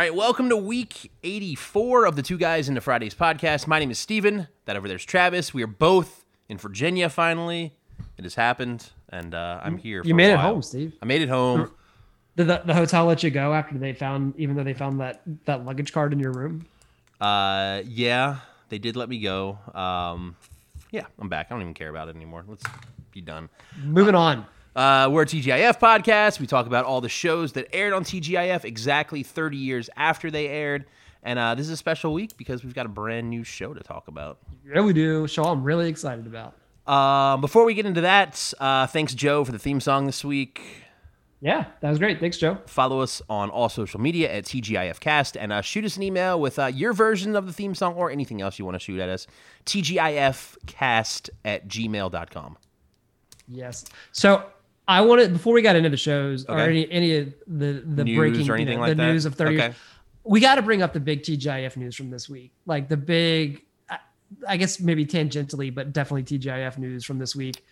All right, welcome to week 84 of the Two Guys into Fridays podcast. My name is Steven. That over there's Travis. We are both in Virginia finally. It has happened, and uh, I'm here. You for a made it home, Steve. I made it home. Did the, the hotel let you go after they found, even though they found that that luggage card in your room? Uh, yeah, they did let me go. Um, yeah, I'm back. I don't even care about it anymore. Let's be done. Moving on. Uh, we're a TGIF podcast. We talk about all the shows that aired on TGIF exactly 30 years after they aired. And uh, this is a special week because we've got a brand new show to talk about. Yeah, we do. Show I'm really excited about. Um, before we get into that, uh, thanks Joe for the theme song this week. Yeah, that was great. Thanks, Joe. Follow us on all social media at TGIFcast and uh, shoot us an email with uh, your version of the theme song or anything else you want to shoot at us. TGIFcast at gmail.com. Yes. So I wanted before we got into the shows or any any of the the News breaking or anything know, like the that? news of 30 Okay. years. We got to bring up the big TGIF news from this week. Like the big I- I guess maybe tangentially, but definitely TGIF news from this week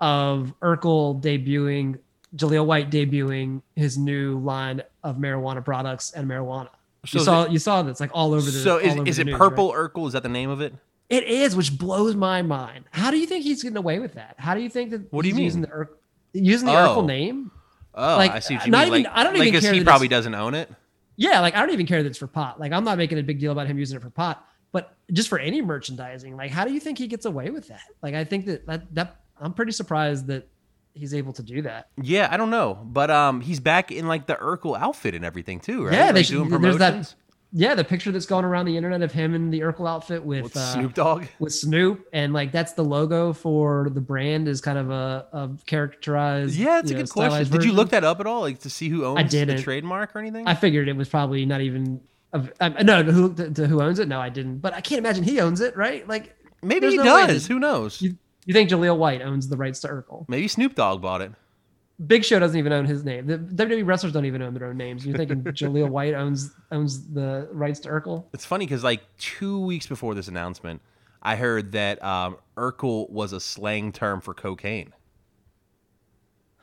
of Urkel debuting, Jaleel White debuting his new line of marijuana products and marijuana. So you saw it- you saw this like all over the. So is, is the it news, Purple right? Urkel? Is that the name of it? It is, which blows my mind. How do you think he's getting away with that? How do you think that? What do you mean? Using the using the Oh. Urkel name? Oh, Like, I see what you not mean. even- like, I don't like, even care he probably doesn't own it. Yeah, like I don't even care that it's for pot. Like I'm not making a big deal about him using it for pot, but just for any merchandising, like how do you think he gets away with that? Like I think that that, that I'm pretty surprised that he's able to do that. Yeah, I don't know, but um, he's back in like the Urkel outfit and everything too, right? Yeah, like they should- doing there's that- promotions Yeah, the picture that's going around the internet of him in the Urkel outfit with, with uh, Snoop Dogg. with Snoop, and like that's the logo for the brand is kind of a, a characterized. Yeah, it's a know, good question. stylized Did you look that up at all, like to see who owns the trademark or anything? I figured it was probably not even. Of, no, who to, to who owns it? No, I didn't. But I can't imagine he owns it, right? Like, Maybe he no does. that- Who knows? you, you think Jaleel White owns the rights to Urkel? Maybe Snoop Dogg bought it. Big Show doesn't even own his name. The WWE wrestlers don't even own their own names. You're thinking Jaleel White owns owns the rights to Urkel? It's funny because like two weeks before this announcement, I heard that um, Urkel was a slang term for cocaine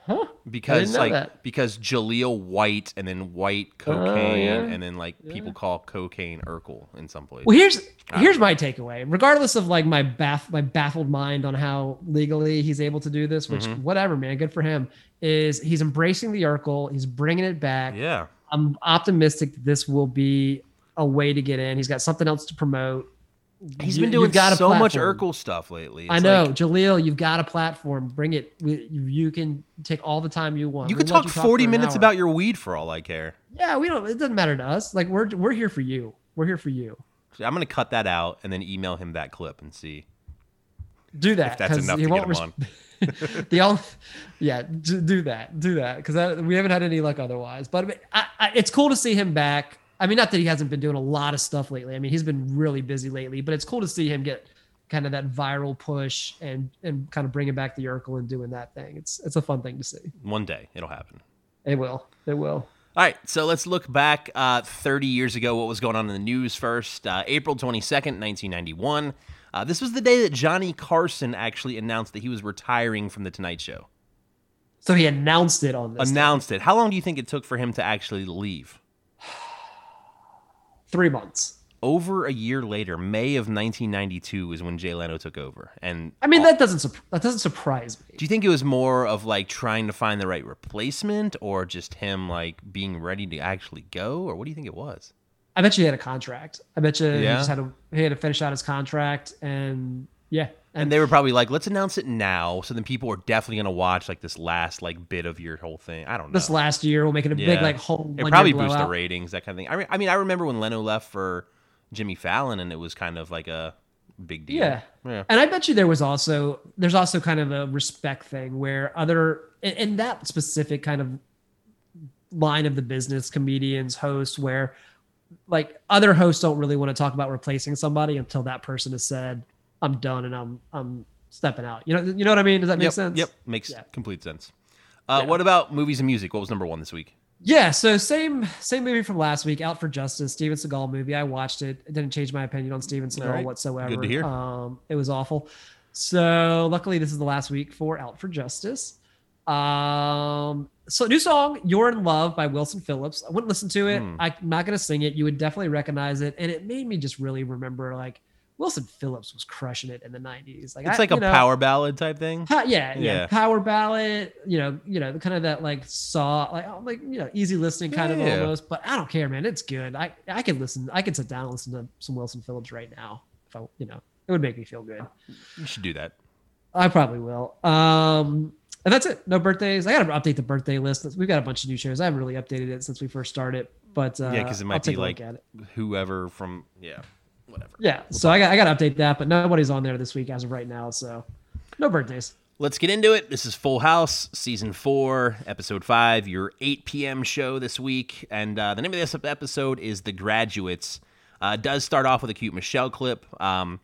Huh? because like that. because Jaleel White and then white cocaine yeah. and then like people call cocaine Urkel in some places. Well, here's here's my takeaway. Regardless of like my baff my baffled mind on how legally he's able to do this, which Mm-hmm. whatever, man, good for him. Is he's embracing the Urkel? He's bringing it back. yeah. I'm optimistic this will be a way to get in. He's got something else to promote. He's You- been doing got so much. Urkel stuff lately. I know, like- Jaleel, you've got a platform. Bring it. We- You can take all the time you want. you We'll could let talk 40 minutes hour. about your weed for all I care. Yeah, we don't. It doesn't matter to us. Like we're we're here for you. We're here for you. I'm going to cut that out and then email him that clip and see. Do that. If that's enough he to get won't him res- the only, yeah, do that, do that, because we haven't had any luck otherwise. But I, I, it's cool to see him back. I mean, not that he hasn't been doing a lot of stuff lately. I mean, he's been really busy lately, but it's cool to see him get kind of that viral push and and kind of bringing back the Urkel and doing that thing. It's it's a fun thing to see. One day it'll happen. It will. It will. All right, so let's look back uh, 30 years ago. What was going on in the news first? Uh, April 22nd, 1991. Uh, this was the day that Johnny Carson actually announced that he was retiring from The Tonight Show. So he announced it on this. announced it. How long do you think it took for him to actually leave? Three months. Over a year later, May of 1992 is when Jay Leno took over. And I mean, all- that doesn't sup- that doesn't surprise me. do you think it was more of like trying to find the right replacement or just him like being ready to actually go? Or what do you think it was? I bet you he had a contract. I bet you he just had to he had to finish out his contract and yeah. And they were probably like, let's announce it now. So then people are definitely going to watch like this last like bit of your whole thing. I don't know. this last year we'll make it a big like whole It probably boosts the ratings, that kind of thing. I, re- I mean, I remember when Leno left for Jimmy Fallon, and it was kind of like a big deal. Yeah. yeah. And I bet you there was also there's also kind of a respect thing where other in, in that specific kind of line of the business comedians hosts where like other hosts don't really want to talk about replacing somebody until that person has said I'm done and I'm I'm stepping out. You know you know what I mean? Does that make Yep. sense? Yep. Makes Yeah. complete sense. Uh, What about movies and music? What was number one this week? Yeah, so same same movie from last week, Out for Justice, Steven Seagal movie. I watched it. It didn't change my opinion on Steven Seagal right. whatsoever. Good to hear. Um, it was awful. So luckily, this is the last week for Out for Justice. Um, so new song, "You're in Love" by Wilson Phillips. I wouldn't listen to it. Hmm. I'm not gonna sing it. You would definitely recognize it, and it made me just really remember like Wilson Phillips was crushing it in the '90s. Like It's I- like a know, power ballad type thing. Pa- yeah, yeah, Yeah. power ballad. You know, you know, the kind of that like saw, like oh, like you know, easy listening kind Yeah. of almost. But I don't care, man. It's good. I I could listen. I can sit down and listen to some Wilson Phillips right now. If I, you know, it would make me feel good. You should do that. I probably will. Um, and that's it. No birthdays. I got to update the birthday list. We've got a bunch of new shows. I haven't really updated it since we first started, but uh, Yeah, 'cause it might be like- look at it. Whoever from yeah, whatever. Yeah, so I got I got to update that, but nobody's on there this week as of right now. So no birthdays. Let's get into it. This is Full House, season four, episode five, your 8 p.m. show this week. And uh, the name of this episode is The Graduates. Uh, it does start off with a cute Michelle clip. Um,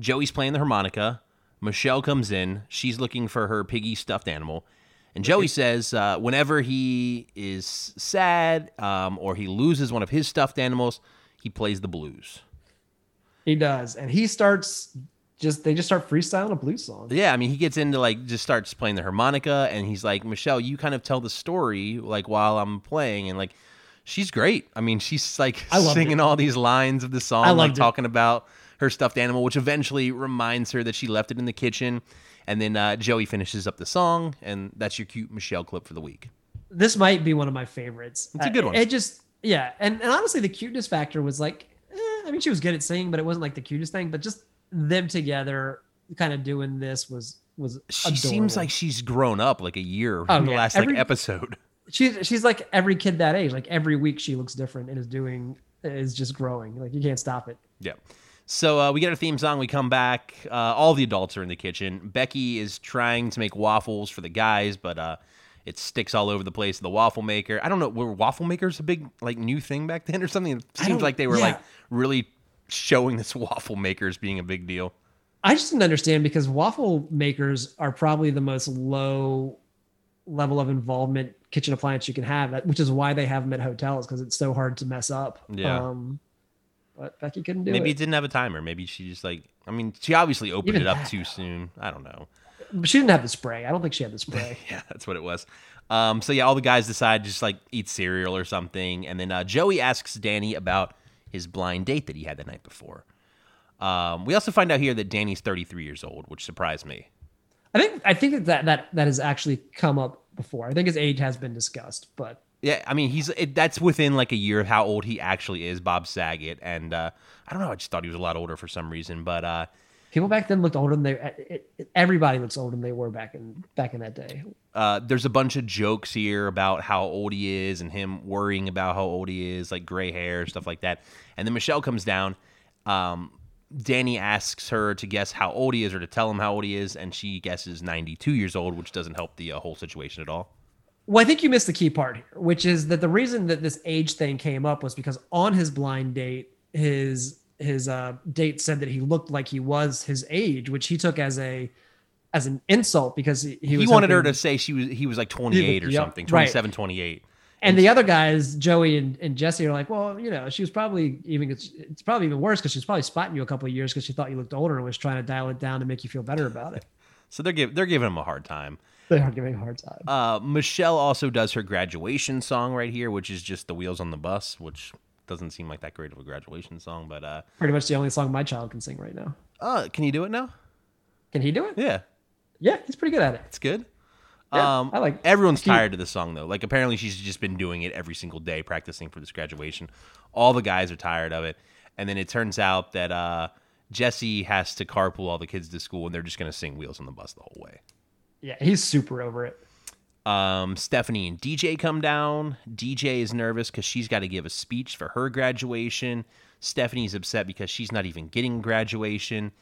Joey's playing the harmonica. Michelle comes in. She's looking for her piggy stuffed animal. And Joey says uh, whenever he is sad um, or he loses one of his stuffed animals, he plays the blues. He does, and he starts just they just start freestyling a blues song. Yeah, I mean, he gets into like just starts playing the harmonica, and he's like, Michelle, you kind of tell the story like while I'm playing, and like she's great. I mean, she's like singing it. all these lines of the song, I like it. talking about her stuffed animal, which eventually reminds her that she left it in the kitchen. And then uh, Joey finishes up the song, and that's your cute Michelle clip for the week. This might be one of my favorites. It's a good Uh, one. It just yeah, and, and honestly, the cuteness factor was like, I mean, she was good at singing, but it wasn't like the cutest thing. But just them together, kind of doing this was was. She seems like she's grown up like a year Oh, in the yeah. last Every- like episode. she's she's like every kid that age. Like every week, she looks different and is doing is just growing. Like you can't stop it. Yeah. So uh, we get our theme song. We come back. Uh, all the adults are in the kitchen. Becky is trying to make waffles for the guys, but uh, it sticks all over the place. The waffle maker. I don't know. Were waffle makers a big like new thing back then or something? It seems like they were yeah. like really showing this waffle makers being a big deal. I just didn't understand because waffle makers are probably the most low level of involvement kitchen appliance you can have, which is why they have them at hotels because it's so hard to mess up. Yeah. Um, but Becky couldn't do Maybe it. Maybe it didn't have a timer. Maybe she just like. I mean, she obviously opened Even it up that, too soon. I don't know. She didn't have the spray. I don't think she had the spray. Yeah, that's what it was. Um, so yeah, all the guys decide to just like eat cereal or something, and then uh, Joey asks Danny about his blind date that he had the night before. Um, we also find out here that Danny's 33 years old, which surprised me. I think I think that that that has actually come up before. I think his age has been discussed, but Yeah, I mean he's it, that's within like a year of how old he actually is, Bob Saget, and uh, I don't know, I just thought he was a lot older for some reason, but uh, people back then looked older than they. Everybody looks older than they were back in back in that day. Uh, there's a bunch of jokes here about how old he is and him worrying about how old he is, like gray hair, stuff like that. And then Michelle comes down. Um, Danny asks her to guess how old he is or to tell him how old he is, and she guesses 92 years old, which doesn't help the uh, whole situation at all. Well, I think you missed the key part here, which is that the reason that this age thing came up was because on his blind date, his his uh, date said that he looked like he was his age, which he took as a as an insult because he, he, He, wanted her to say she was he was like 28 or Yep, something, right. 27, 28. And the other guys, Joey and, and Jesse, are like, well, you know, she was probably even it's, it's probably even worse because she's probably spotting you a couple of years because she thought you looked older and was trying to dial it down to make you feel better about it. So they're giving they're giving him a hard time. They are giving a hard time. Uh, Michelle also does her graduation song right here, which is just the wheels on the bus, which doesn't seem like that great of a graduation song, but uh, Pretty much the only song my child can sing right now. uh, can you do it now? Can he do it? Yeah, Yeah, he's pretty good at it. it's good. Yeah, um, I like- everyone's tired of the song though. Like apparently she's just been doing it every single day, practicing for this graduation. All the guys are tired of it, and then it turns out that uh, Jesse has to carpool all the kids to school, and they're just gonna sing "Wheels on the Bus" the whole way. Yeah, he's super over it. Um, Stephanie and DJ come down. DJ is nervous because she's got to give a speech for her graduation. Stephanie's upset because she's not even getting graduation.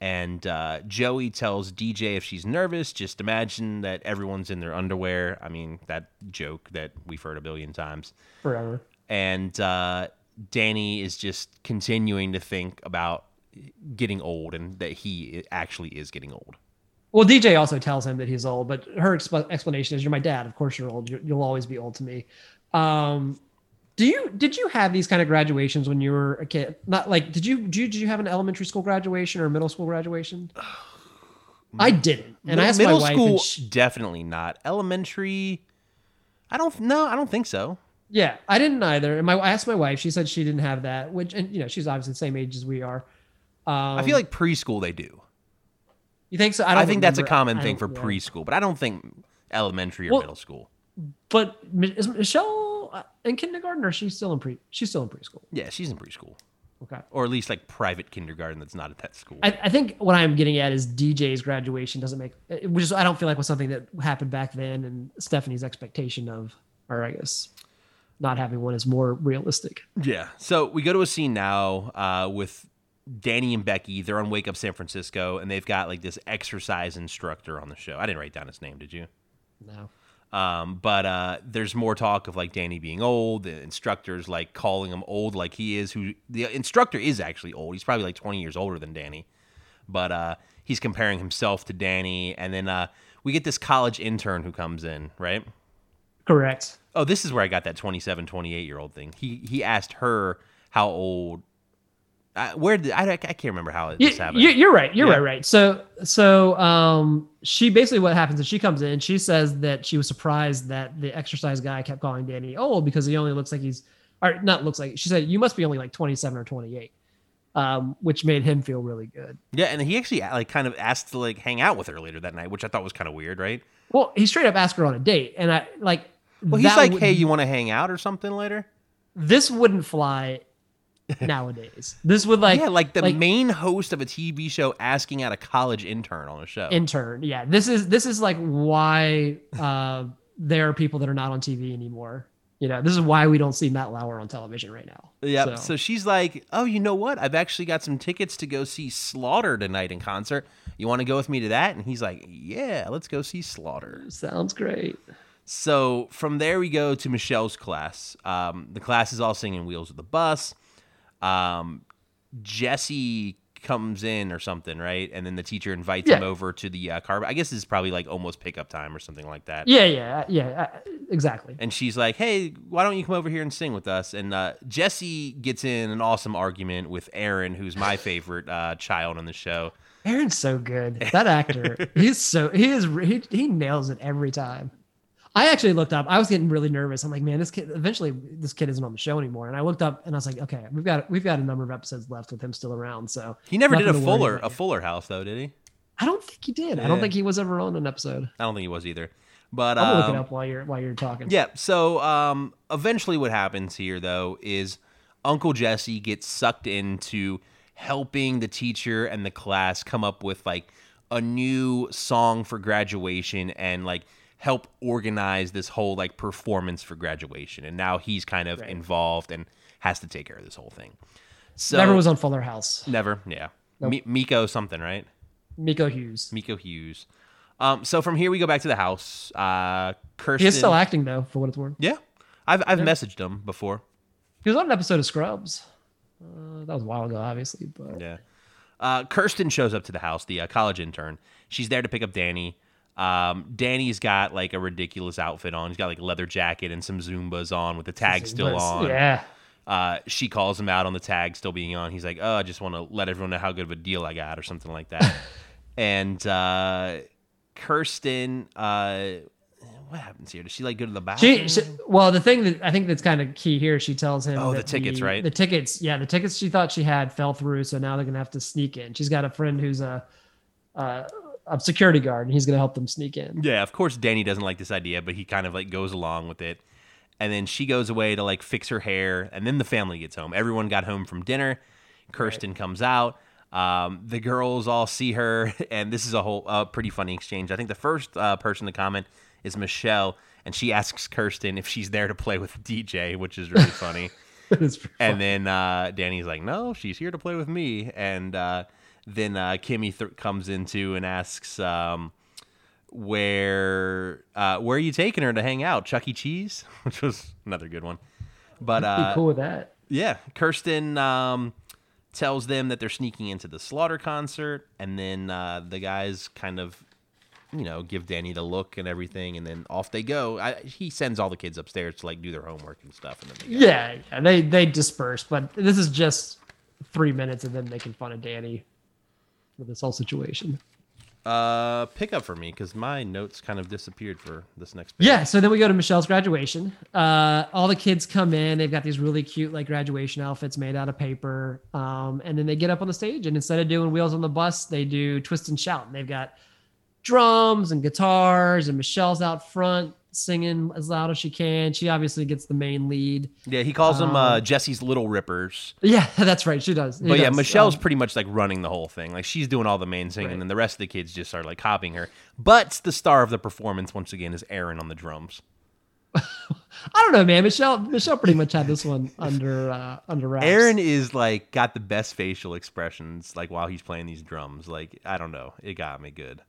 And uh, Joey tells DJ if she's nervous, just imagine that everyone's in their underwear. I mean, that joke that we've heard a billion times. Forever. And uh, Danny is just continuing to think about getting old and that he actually is getting old. Well, DJ also tells him that he's old, but her exp- explanation is, "You're my dad. Of course, you're old. you you'll always be old to me." Um, do you did you have these kind of graduations when you were a kid? Not like did you did you, did you have an elementary school graduation or a middle school graduation? I didn't, and I asked middle my wife. school she, definitely not. Elementary, I don't. No, I don't think so. yeah, I didn't either. And my I asked my wife. She said she didn't have that. Which, and you know, she's obviously the same age as we are. Um, I feel like preschool they do. You think so. I, I, think that's a common thing for yeah. preschool, but I don't think elementary or Well- middle school. But is Michelle uh, in kindergarten or she's still in pre? She's still in preschool. Yeah, she's in preschool, Okay. or at least like private kindergarten that's not at that school. I, I think what I'm getting at is DJ's graduation doesn't make, which is I don't feel like was something that happened back then, and Stephanie's expectation of, or I guess, not having one is more realistic. Yeah. So we go to a scene now uh, with Danny and Becky. They're on Wake Up San Francisco, and they've got like this exercise instructor on the show. I didn't write down his name, did you? No. Um, but uh, there's more talk of like Danny being old, the instructors like calling him old, like he is. Who the instructor is actually old. He's probably like 20 years older than Danny, but uh, he's comparing himself to Danny. And then uh, we get this college intern who comes in, right? Correct. Oh, this is where I got that 27, 28 year old thing. He he asked her how old. Uh, where did I? I can't remember how You, this happened. you, you're right. You're Yeah. right. Right. So, so um, she basically what happens is she comes in. She says that she was surprised that the exercise guy kept calling Danny old because he only looks like he's, or not looks like. She said you must be only like 27 or 28, um, which made him feel really good. yeah, and he actually like kind of asked to like hang out with her later that night, which I thought was kind of weird, right? Well, he straight up asked her on a date, and I like. Well, he's like, would- "Hey, you want to hang out or something later?" This wouldn't fly nowadays. This would like yeah, like the like- main host of a TV show asking out a college intern on a show. intern. Yeah, this is this is like why uh, there are people that are not on TV anymore. You know, this is why we don't see Matt Lauer on television right now. yeah, So, so. she's like, "Oh, you know what? I've actually got some tickets to go see Slaughter tonight in concert. You want to go with me to that?" And he's like, "Yeah, let's go see Slaughter." sounds great. So from there we go to Michelle's class. Um, the class is all singing "Wheels of the Bus." Um, Jesse comes in or something, right? And then the teacher invites him over to the uh, car. I guess it's probably like almost pickup time or something like that. Yeah, yeah, yeah, uh, exactly. And she's like, "Hey, why don't you come over here and sing with us?" And uh, Jesse gets in an awesome argument with Aaron, who's my favorite uh, child on the show. Aaron's so good. That actor, he's so he is he, he nails it every time. I actually looked up. I was getting really nervous. I'm like, man, this kid. Eventually, this kid isn't on the show anymore. And I looked up and I was like, okay, we've got we've got a number of episodes left with him still around. So He never did a Nothing to worry Fuller a Fuller House though, did he? I don't think he did. I don't think he was ever on an episode. I don't think he was either. But I'm um, it up while you're while you're talking. Yeah. So um, eventually, what happens here, though, is Uncle Jesse gets sucked into helping the teacher and the class come up with like a new song for graduation and like help organize this whole like performance for graduation. And now he's kind of Right. involved and has to take care of this whole thing. So Never was on Fuller House. never. Yeah. Nope. Mi- Miko something, right? Miko Hughes. Miko Hughes. Um, so from here we go back to the house. Uh, Kirsten. He is still acting though, for what it's worth. Yeah, I've I've messaged him before. He was on an episode of Scrubs. Uh, that was a while ago, obviously, but Yeah. Uh, Kirsten shows up to the house, the uh, college intern. She's there to pick up Danny. Um, Danny's got like a ridiculous outfit on. He's got like a leather jacket and some Zubaz on with the tag still on. Yeah. Uh, she calls him out on the tag still being on. He's like, "Oh, I just want to let everyone know how good of a deal I got," or something like that. and uh, Kirsten, uh, what happens here? Does she like go to the bathroom? She, she well, the thing that I think that's kind of key here, she tells him Oh, the tickets, right? The tickets, yeah, the tickets she thought she had fell through, so now they're gonna have to sneak in. She's got a friend who's a uh, a security guard, and he's gonna help them sneak in. Yeah, of course Danny doesn't like this idea, but he kind of like goes along with it. And then she goes away to like fix her hair, and then the family gets home. Everyone got home from dinner. Kirsten comes out. Um, the girls all see her, and this is a whole uh, pretty funny exchange. I think the first uh, person to comment is Michelle, and she asks Kirsten if she's there to play with DJ, which is really funny. And then uh, Danny's like, "No, she's here to play with me." And uh, then uh, Kimmy th- comes into and asks, um, "Where uh, where are you taking her to hang out? Chuck E. Cheese?" Which was another good one. But Be uh, cool with that. yeah, Kirsten um, tells them that they're sneaking into the Slaughter concert, and then uh, the guys kind of, you know, give Danny the look and everything, and then off they go. I, he sends all the kids upstairs to like do their homework and stuff, and then they. Yeah, yeah, they they disperse, but this is just three minutes of them making fun of Danny for this whole situation. Uh, pick up for me because my notes kind of disappeared for this next. Page. Yeah, so then we go to Michelle's graduation. Uh, all the kids come in. They've got these really cute like graduation outfits made out of paper. Um, and then they get up on the stage, and instead of doing wheels on the bus, they do twist and shout. And they've got drums and guitars, and Michelle's out front singing as loud as she can. She obviously gets the main lead. Yeah, he calls them uh, Um, Jesse's Little Rippers. Yeah, that's right. She does. He But yeah, does. Michelle's Um, pretty much like running the whole thing. Like she's doing all the main singing, Right. and the rest of the kids just are like copying her. But the star of the performance once again is Aaron on the drums. I don't know, man. Michelle, Michelle pretty much had this one under uh, under wraps. Aaron is like got the best facial expressions like while he's playing these drums. Like I don't know, it got me good.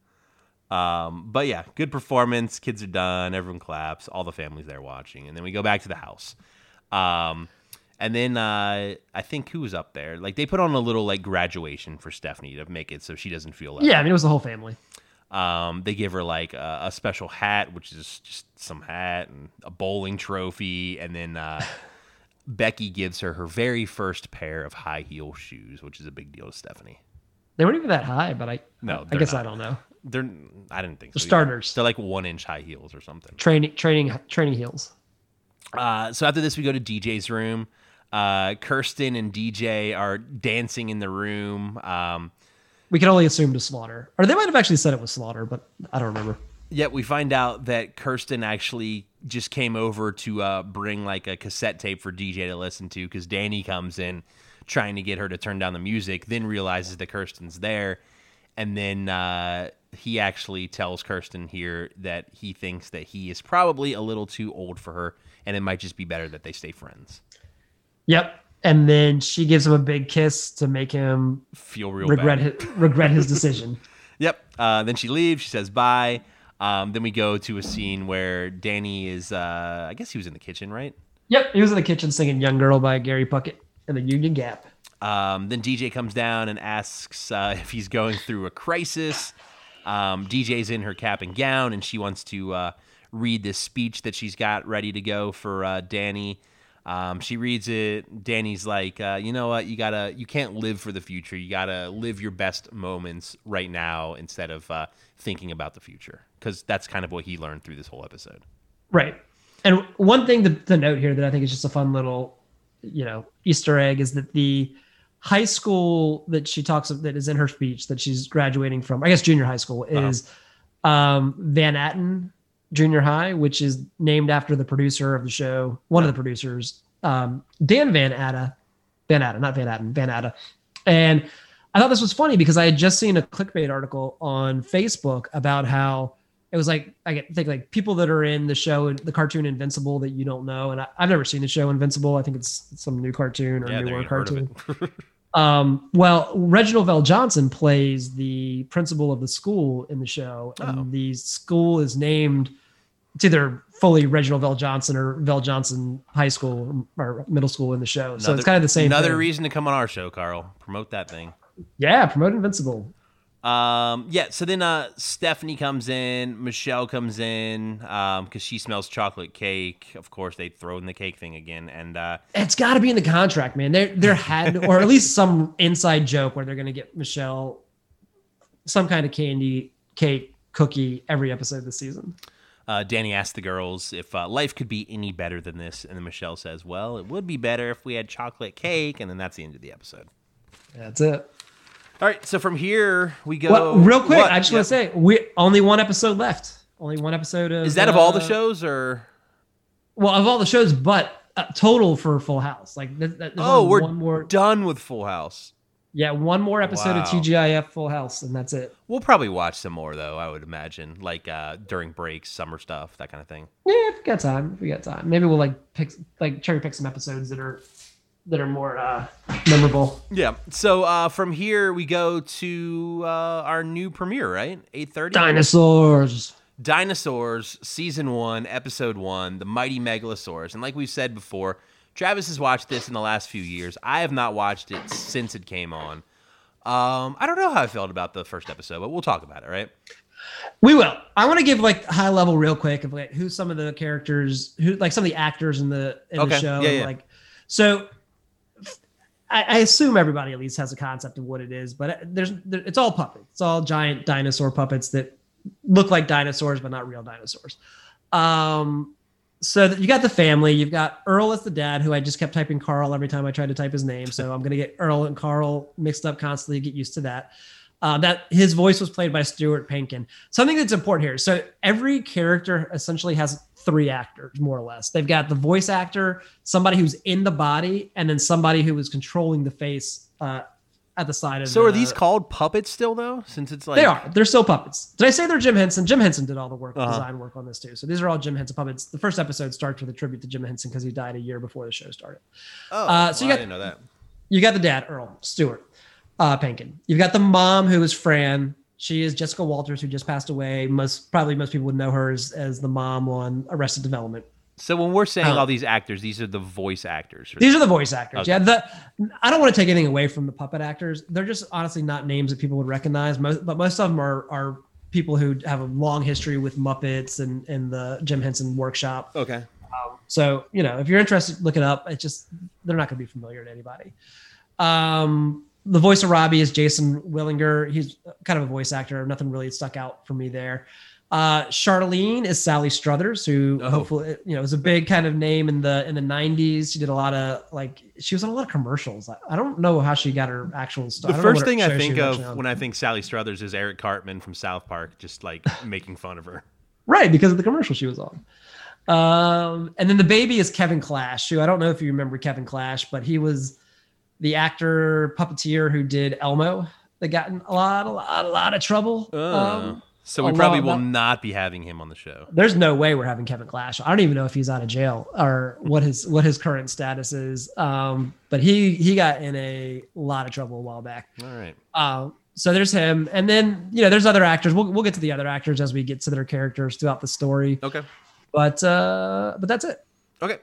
Um, but yeah, good performance. Kids are done. Everyone claps. All the families there watching, and then we go back to the house. Um, and then uh, I think who was up there? Like they put on a little like graduation for Stephanie to make it so she doesn't feel left Yeah, I mean it was the whole family. Um, they give her like a, a special hat, which is just some hat and a bowling trophy, and then uh, Becky gives her her very first pair of high heel shoes, which is a big deal to Stephanie. They weren't even that high, but I No, I guess not. I don't know. They're I didn't think They're either. starters. They're like one inch high heels or something. Training training training heels. Uh, so after this, we go to DJ's room. Uh, Kirsten and DJ are dancing in the room. Um, We can only assume to slaughter, or they might have actually said it was slaughter, but I don't remember. Yet we find out that Kirsten actually just came over to uh, bring like a cassette tape for DJ to listen to because Danny comes in trying to get her to turn down the music, then realizes that Kirsten's there. And then uh, he actually tells Kirsten here that he thinks that he is probably a little too old for her and it might just be better that they stay friends. Yep. And then she gives him a big kiss to make him Feel real regret bad. his, regret his decision. Yep. Uh, then she leaves. She says bye. Um, then we go to a scene where Danny is, uh, I guess he was in the kitchen, right? Yep. He was in the kitchen singing "Young Girl" by Gary Puckett and the Union Gap. Um, then DJ comes down and asks uh, if he's going through a crisis. Um, DJ's in her cap and gown, and she wants to uh, read this speech that she's got ready to go for uh, Danny. Um, she reads it. Danny's like, uh, you know what? You gotta, you can't live for the future. You gotta live your best moments right now instead of uh, thinking about the future, because that's kind of what he learned through this whole episode. Right. And one thing to, to note here that I think is just a fun little, you know, Easter egg is that the high school that she talks of that is in her speech that she's graduating from, I guess junior high school, is um, Van Atten Junior High, which is named after the producer of the show, one of the producers, um, Dan Van Atta, Van Atta, not Van Atten, Van Atta. And I thought this was funny because I had just seen a clickbait article on Facebook about how it was like I get think like people that are in the show the cartoon Invincible that you don't know, and I, I've never seen the show Invincible. I think it's some new cartoon or Yeah, newer there you heard of cartoon. Um, well, Reginald VelJohnson plays the principal of the school in the show, and Oh. the school is named. It's either fully Reginald VelJohnson or VelJohnson High School or middle school in the show. so it's kind of the same. Another thing. reason to come on our show, Carl. Promote that thing. Yeah, promote Invincible. Um, yeah, so then uh, Stephanie comes in, Michelle comes in because she smells chocolate cake. Of course, they throw in the cake thing again, and uh, It's got to be in the contract, man. There, there had, or at least some inside joke where they're going to get Michelle some kind of candy, cake, cookie every episode this season. uh, Danny asks the girls if uh, life could be any better than this, and then Michelle says, "Well, it would be better if we had chocolate cake," and then that's the end of the episode. That's it. All right, so from here we go. Well, real quick, What? I just Yep. want to say we only one episode left. Only one episode of is that of all the uh, shows, or Well, of all the shows, but uh, total for Full House. Like, oh, we're one more. done with Full House? Yeah, one more episode Wow. of TGIF Full House, and that's it. We'll probably watch some more though. I would imagine, like uh, during breaks, summer stuff, that kind of thing. Yeah, if we got time, if we got time, maybe we'll like pick, like cherry pick some episodes that are that are more uh, memorable. Yeah. So uh, from here we go to uh, our new premiere, right? Eight thirty. Dinosaurs. Dinosaurs, season one, episode one, the mighty megalosaurus. And like we've said before, Travis has watched this in the last few years. I have not watched it since it came on. Um, I don't know how I felt about the first episode, but we'll talk about it, right? We will. I want to give like high level real quick of like who some of the characters, who like some of the actors in the in Okay. the show. Yeah, yeah. Like, so I, assume everybody at least has a concept of what it is, but there's there, it's all puppets. It's all giant dinosaur puppets that look like dinosaurs but not real dinosaurs. Um, so you got the family. You've got Earl as the dad, who I just kept typing Carl every time I tried to type his name. So I'm gonna get Earl and Carl mixed up constantly. Get used to that. Uh, that his voice was played by Stuart Pankin. Something that's important here. So every character essentially has three actors, more or less. They've got the voice actor, somebody who's in the body, and then somebody who is controlling the face uh, at the side of. The So the, are these called puppets still though? Since it's like They are. They're still puppets. Did I say they're Jim Henson? Jim Henson did all the work, Uh-huh. design work on this too. So these are all Jim Henson puppets. The first episode starts with a tribute to Jim Henson because he died a year before the show started. Oh, Uh, so you got- I didn't know that. You got the dad, Earl Stuart uh, Pankin. You've got the mom who is Fran. She is Jessica Walters, who just passed away. Most probably most people would know her as, as the mom on Arrested Development. So when we're saying Uh, all these actors, these are the voice actors. These are the voice actors. Okay. Yeah, the I don't want to take anything away from the puppet actors. They're just honestly not names that people would recognize. Most, but most of them are are people who have a long history with Muppets and and the Jim Henson Workshop. okay. So you know, if you're interested, look it up. It's just they're not going to be familiar to anybody. Um, the voice of Robbie is Jason Willinger. He's kind of a voice actor. Nothing really stuck out for me there. Uh, Charlene is Sally Struthers, who Oh. hopefully you know is a big kind of name in the in the '90s. She did a lot of like she was on a lot of commercials. I, I don't know how she got her actual stuff. The I don't know first thing I think of when I think Sally Struthers is Eric Cartman from South Park, just like making fun of her. Right, because of the commercial she was on. Um, and then the baby is Kevin Clash, who I don't know if you remember Kevin Clash, but he was the actor puppeteer who did Elmo that got in a lot, a lot, a lot of trouble. Uh, Um, so we probably will not be having him on the show. there's no way we're having Kevin Clash. I don't even know if he's out of jail or what his what his current status is. Um, but he he got in a lot of trouble a while back. All right. Uh, so there's him, and then you know there's other actors. We'll we'll get to the other actors as we get to their characters throughout the story. Okay. But uh, but that's it. Okay.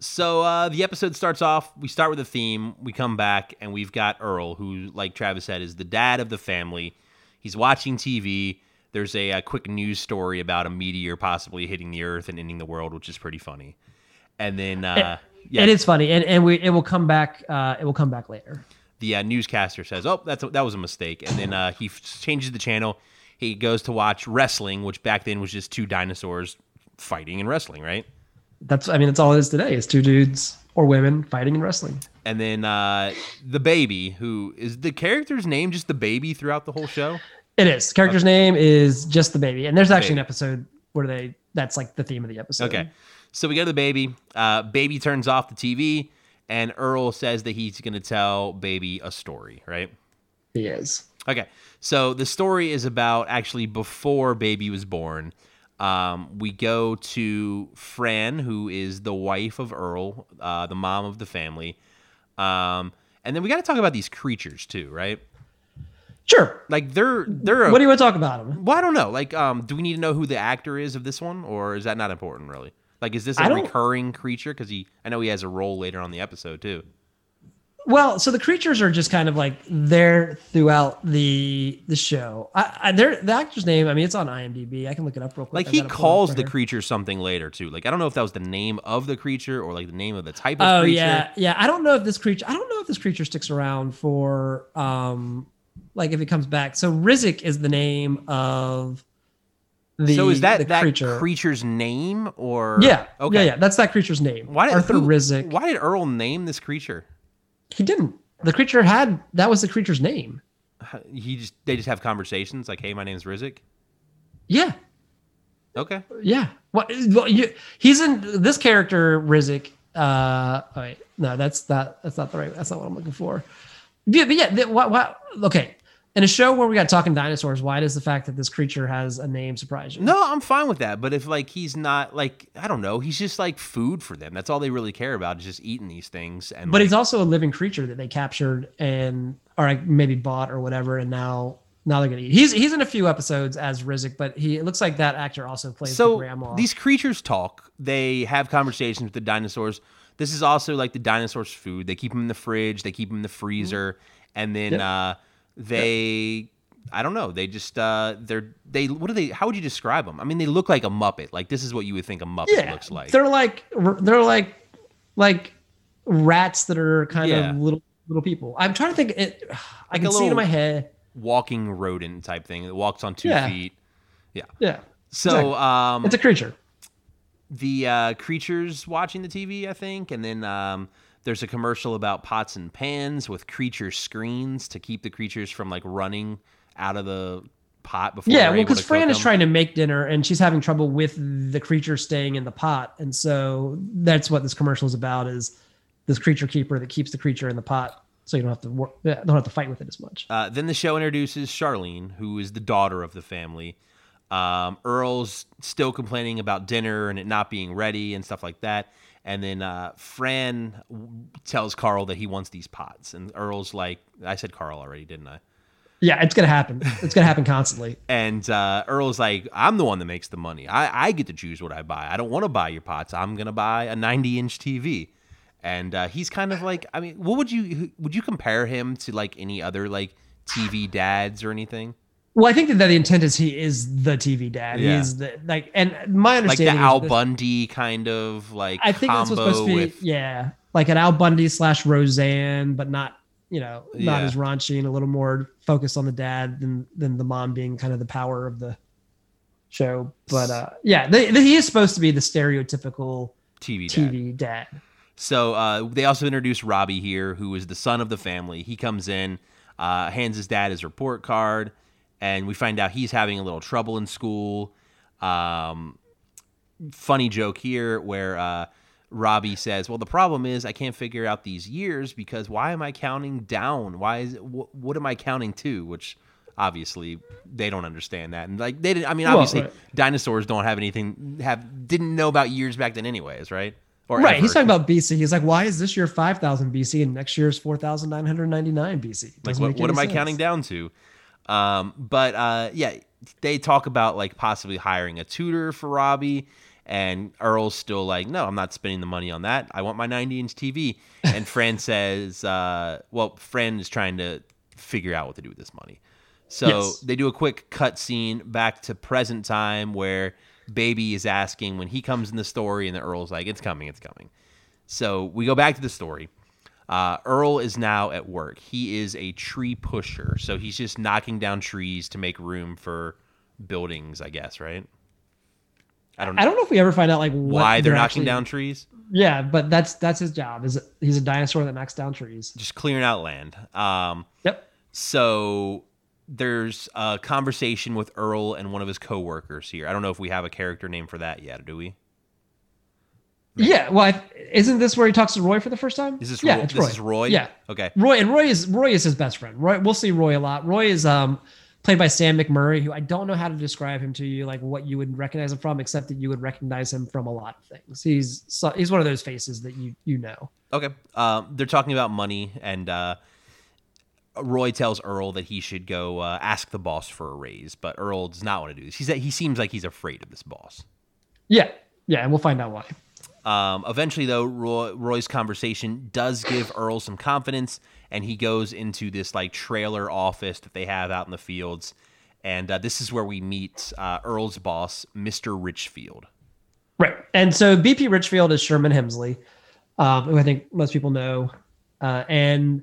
So uh, the episode starts off. We start with a theme. We come back, and we've got Earl, who, like Travis said, is the dad of the family. He's watching TV. There's a, a quick news story about a meteor possibly hitting the Earth and ending the world, which is pretty funny. And then, uh, yeah, It is funny, and and we it will come back. Uh, it will come back later. the uh, newscaster says, "Oh, that's a, that was a mistake," and then uh, he f- changes the channel. He goes to watch wrestling, which back then was just two dinosaurs fighting and wrestling, right? That's I mean that's all it is today. Is two dudes or women fighting and wrestling. And then uh, the baby, who is the character's name, just the baby throughout the whole show. It is. Character's name is just the baby, and there's actually Baby. an episode where they that's like the theme of the episode. Okay, so we go to the baby. Uh, baby turns off the TV, and Earl says that he's going to tell baby a story, right? he is. Okay, so the story is about actually before baby was born. Um, we go to Fran, who is the wife of Earl, uh, the mom of the family, um, and then we got to talk about these creatures too, right? Sure. Like they're they're a, What do you want to talk about them? well, I don't know. Like, um, do we need to know who the actor is of this one, or is that not important really? Like, is this a recurring creature? Because he, I know he has a role later on the episode too. Well, so the creatures are just kind of like there throughout the the show. I, I the actor's name. I mean, it's on IMDb. I can look it up real quick. Like he gotta pull it up calls the creature something later too. Like I don't know if that was the name of the creature or like the name of the type of Oh creature. yeah, yeah. I don't know if this creature. I don't know if this creature sticks around for um, like if it comes back. So Rizik is the name of the. so is that that creature? creature's name or Yeah. Okay. Yeah, yeah. That's that creature's name. Why did Arthur who- Rizik? Why did Earl name this creature? He didn't. The creature had that was the creature's name. He just they just have conversations like, "Hey, my name's Rizik." Yeah. Okay. Yeah. What? Well, you, he's in this character Rizik. Uh, oh wait, no, that's not. That's not the right. That's not what I'm looking for. Yeah, but yeah. The, what, what, okay. In a show where we got talking dinosaurs, why does the fact that this creature has a name surprise you? No, I'm fine with that. But if like he's not like I don't know, he's just like food for them. That's all they really care about is just eating these things. And But like, he's also a living creature that they captured and or like maybe bought or whatever, and now now they're gonna eat. He's he's in a few episodes as Rizik, but he it looks like that actor also plays the grandma. these creatures talk. They have conversations with the dinosaurs. This is also like the dinosaurs' food. They keep them in the fridge. They keep them in the freezer, and then Yep. uh, they. I don't know. They just uh, they're they. What do they? How would you describe them? I mean, they look like a muppet. Like this is what you would think a muppet yeah, looks like. they're like they're like like rats that are kind Yeah. of little little people. I'm trying to think. It. I Like can see it in my head. Walking rodent type thing. It walks on two Yeah. feet. Yeah, Yeah. So Exactly. um, it's a creature. the uh, creatures watching the TV, I think, and then um, there's a commercial about pots and pans with creature screens to keep the creatures from like running out of the pot before. Yeah, well, because Fran is them. trying to make dinner and she's having trouble with the creature staying in the pot, and so that's what this commercial is about: is this creature keeper that keeps the creature in the pot, so you don't have to work, don't have to fight with it as much. Uh, then the show introduces Charlene, who is the daughter of the family. Um, Earl's still complaining about dinner and it not being ready and stuff like that. And then uh, Fran tells Carl that he wants these pots, and Earl's like, "I said Carl already, didn't I?" Yeah, it's gonna happen. It's gonna happen constantly. And uh, Earl's like, I'm the one that makes the money. I, I get to choose what I buy. I don't want to buy your pots. I'm gonna buy a 90 inch TV. And uh, he's kind of like, I mean, what would you would you compare him to like any other like TV dads or anything? Well, I think that the intent is he is the TV dad. Yeah. He is the like, and my understanding Like the Al this- Bundy kind of like I think that's what's supposed to be, with yeah, like an Al Bundy slash Roseanne, but not you know not Yeah. as raunchy and a little more focused on the dad than than the mom being kind of the power of the show. But uh, yeah, they, they- he is supposed to be the stereotypical TV dad. TV dad. So uh, they also introduce Robbie here, who is the son of the family. He comes in, uh, hands his dad his report card, and we find out he's having a little trouble in school. Um, funny joke here where uh, Robbie says, "Well, the problem is I can't figure out these years because why am I counting down? Why is wh- what am I counting to?" Which obviously they don't understand that, and like they didn't. I mean, Well, obviously right. dinosaurs don't have anything have didn't know about years back then, anyways, right? Or Right, ever. he's talking about BC. He's like, why is this year five thousand BC and next year is four thousand nine hundred ninety nine BC? like Doesn't what, what any am i counting down to um but uh yeah they talk about like possibly hiring a tutor for robbie and earl's still like no i'm not spending the money on that i want my 90 inch tv and fran says uh well fran is trying to figure out what to do with this money so Yes. they do a quick cut scene back to present time where baby is asking when he comes in the story and the earl's like it's coming it's coming so we go back to the story. Uh, Earl is now at work. He is a tree pusher, so he's just knocking down trees to make room for buildings. I guess, right? I don't know I don't know if we ever find out like what why they're knocking actually- down trees. Yeah, but that's that's his job. Is he's a dinosaur that knocks down trees. Just clearing out land. Um, Yep. so there's a conversation with Earl and one of his coworkers here. I don't know if we have a character name for that yet, do we? Yeah. Well, I, isn't this where he talks to Roy for the first time? Is this yeah? Roy? It's this Roy. is Roy. Yeah. Okay. Roy and Roy is Roy is his best friend. Roy, we'll see Roy a lot. Roy is um played by Sam McMurray, who I don't know how to describe him to you, like what you would recognize him from, except that you would recognize him from a lot of things. He's so, he's one of those faces that you you know. Okay. Um, they're talking about money, and uh, Roy tells Earl that he should go uh, ask the boss for a raise, but Earl does not want to do this. He's he seems like he's afraid of this boss. Yeah. Yeah, and we'll find out why. Um, eventually, though, Roy, Roy's conversation does give Earl some confidence, and he goes into this like trailer office that they have out in the fields, and uh, this is where we meet uh, Earl's boss, Mister Richfield. Right. And so BP Richfield is Sherman Hemsley, um, who I think most people know. Uh, and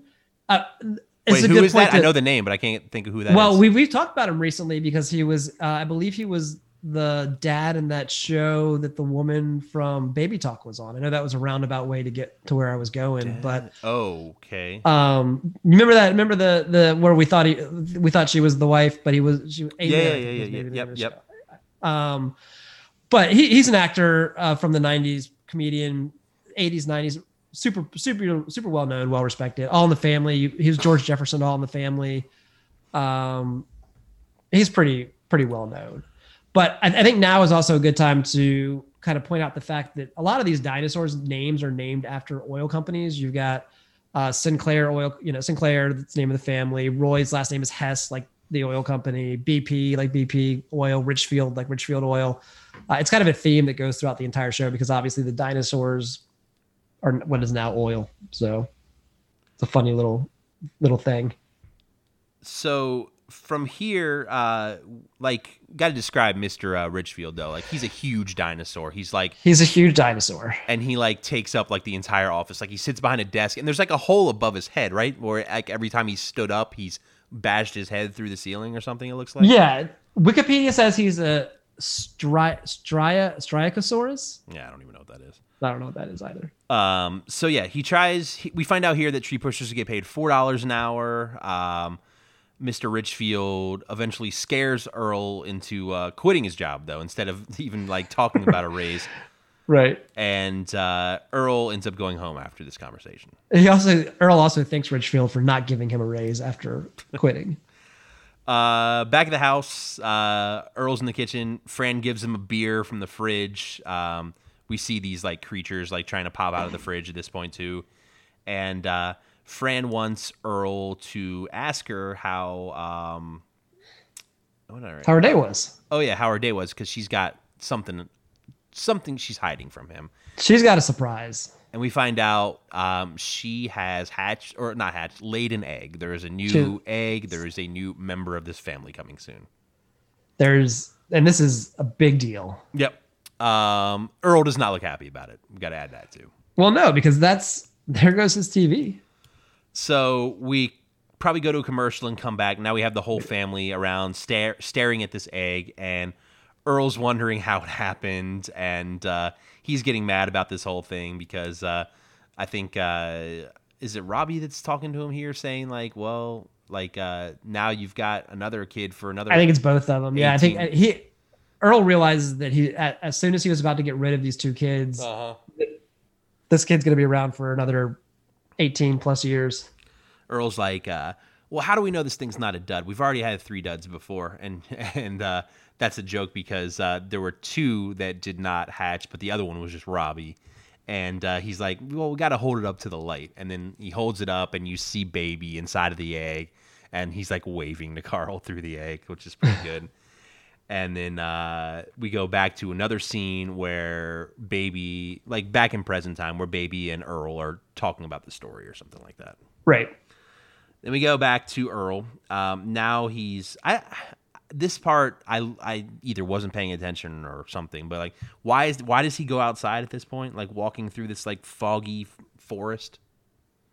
uh, it's Wait, a who good is point that? I to- know the name, but I can't think of who that is. well, we we've talked about him recently because he was, uh, I believe he was the dad in that show that the woman from Baby Talk was on. I know that was a roundabout way to get to where I was going, but okay. um, remember that? Remember the the where we thought he we thought she was the wife, but he was she. Yeah, yeah, yeah, yeah, yeah. Yep, yep. Um, but he, he's an actor uh, from the '90s, comedian, '80s, '90s, super, super, super well known, well respected. All in the Family. He was George Jefferson. All in the Family. Um, he's pretty, pretty well known. But I, I think now is also a good time to kind of point out the fact that a lot of these dinosaurs' names are named after oil companies. You've got uh, Sinclair Oil, you know, Sinclair, that's the name of the family. Roy's last name is Hess, like the oil company. BP, like BP Oil. Richfield, like Richfield Oil. Uh, it's kind of a theme that goes throughout the entire show because obviously the dinosaurs are what is now oil. So it's a funny little little thing. So from here, uh, like, got to describe Mister uh, Richfield though. Like, he's a huge dinosaur. He's like, He's a huge dinosaur. and he like takes up like the entire office. Like, he sits behind a desk, and there's like a hole above his head, right? Where like every time he stood up, he's bashed his head through the ceiling or something. It looks like. Yeah, Wikipedia says he's a stri- stria striacosaurus. Yeah, I don't even know what that is. I don't know what that is either. Um, so yeah, he tries. He, we find out here that tree pushers get paid four dollars an hour. Um, Mr. Richfield eventually scares Earl into uh, quitting his job, though, instead of even like talking about a raise. Right. And uh, Earl ends up going home after this conversation. He also Earl also thanks Richfield for not giving him a raise after quitting. Uh, back at the house, uh, Earl's in the kitchen. Fran gives him a beer from the fridge. Um, we see these like creatures like trying to pop out of the fridge at this point too, and uh, Fran wants Earl to ask her how um, did How her day was. oh yeah, how her day was because she's got something something she's hiding from him. She's got a surprise. And we find out um, she has hatched, or not hatched, laid an egg. There is a new Two. egg. There is a new member of this family coming soon. There's and this is a big deal. Yep. Um, Earl does not look happy about it. We got to add that too. Well, no, because that's there goes his TV. So we probably go to a commercial and come back. Now we have the whole family around stare, staring at this egg, and Earl's wondering how it happened, and uh, he's getting mad about this whole thing because uh, I think uh, is it Robbie that's talking to him here, saying like, well, like uh, now you've got another kid for another. I think it's both of them. Yeah, I think he Earl realizes that he as soon as he was about to get rid of these two kids, uh-huh. this kid's going to be around for another 18 plus years. Earl's like, uh, well, how do we know this thing's not a dud? We've already had three duds before, and and uh, that's a joke because uh, there were two that did not hatch, but the other one was just Robbie. And uh, he's like, well, we got to hold it up to the light, and then he holds it up, and you see baby inside of the egg, and he's like waving to Carl through the egg, which is pretty good. And then uh, we go back to another scene where baby, like back in present time, where baby and Earl are talking about the story or something like that. Right. Then we go back to Earl. Um, now he's I. This part I I either wasn't paying attention or something, but like why is why does he go outside at this point? Like walking through this like foggy forest,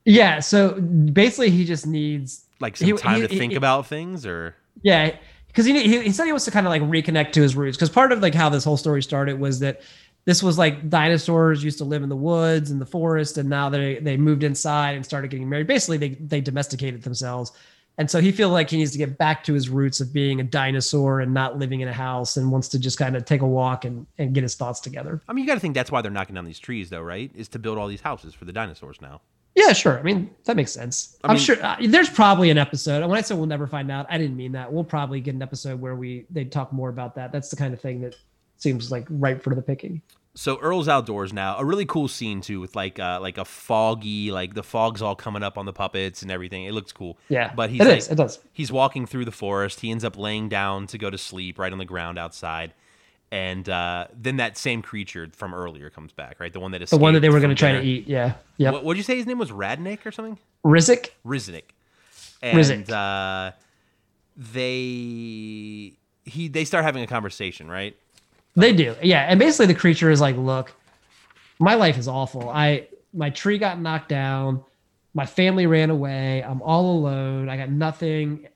Yeah. So basically, he just needs like some He- time he- to think he- about things, or Yeah, because he, he he said he wants to kind of like reconnect to his roots. Because part of like how this whole story started was that this was like dinosaurs used to live in the woods and the forest, and now they they moved inside and started getting married. Basically, they they domesticated themselves, and so he feels like he needs to get back to his roots of being a dinosaur and not living in a house, and wants to just kind of take a walk and and get his thoughts together. I mean, you got to think that's why they're knocking down these trees, though, right? Is to build all these houses for the dinosaurs now. Yeah, sure. I mean, that makes sense. I I'm sure uh, there's probably an episode. And when I said we'll never find out, I didn't mean that. We'll probably get an episode where we they talk more about that. That's the kind of thing that seems like ripe for the picking. So Earl's outdoors now. A really cool scene too, with like uh, like a foggy, like the fog's all coming up on the puppets and everything. It looks cool. Yeah, but he's it like, is. It does. he's walking through the forest. He ends up laying down to go to sleep right on the ground outside. And uh, then that same creature from earlier comes back, right? The one that is The one that they were going to try to eat. Yeah. Yep. What would you say his name was? Radnik or something? Rizik. Riznik. And Riznik. uh, they he they start having a conversation, right? They do. Yeah. And basically the creature is like, look, my life is awful. I my tree got knocked down. My family ran away. I'm all alone. I got nothing.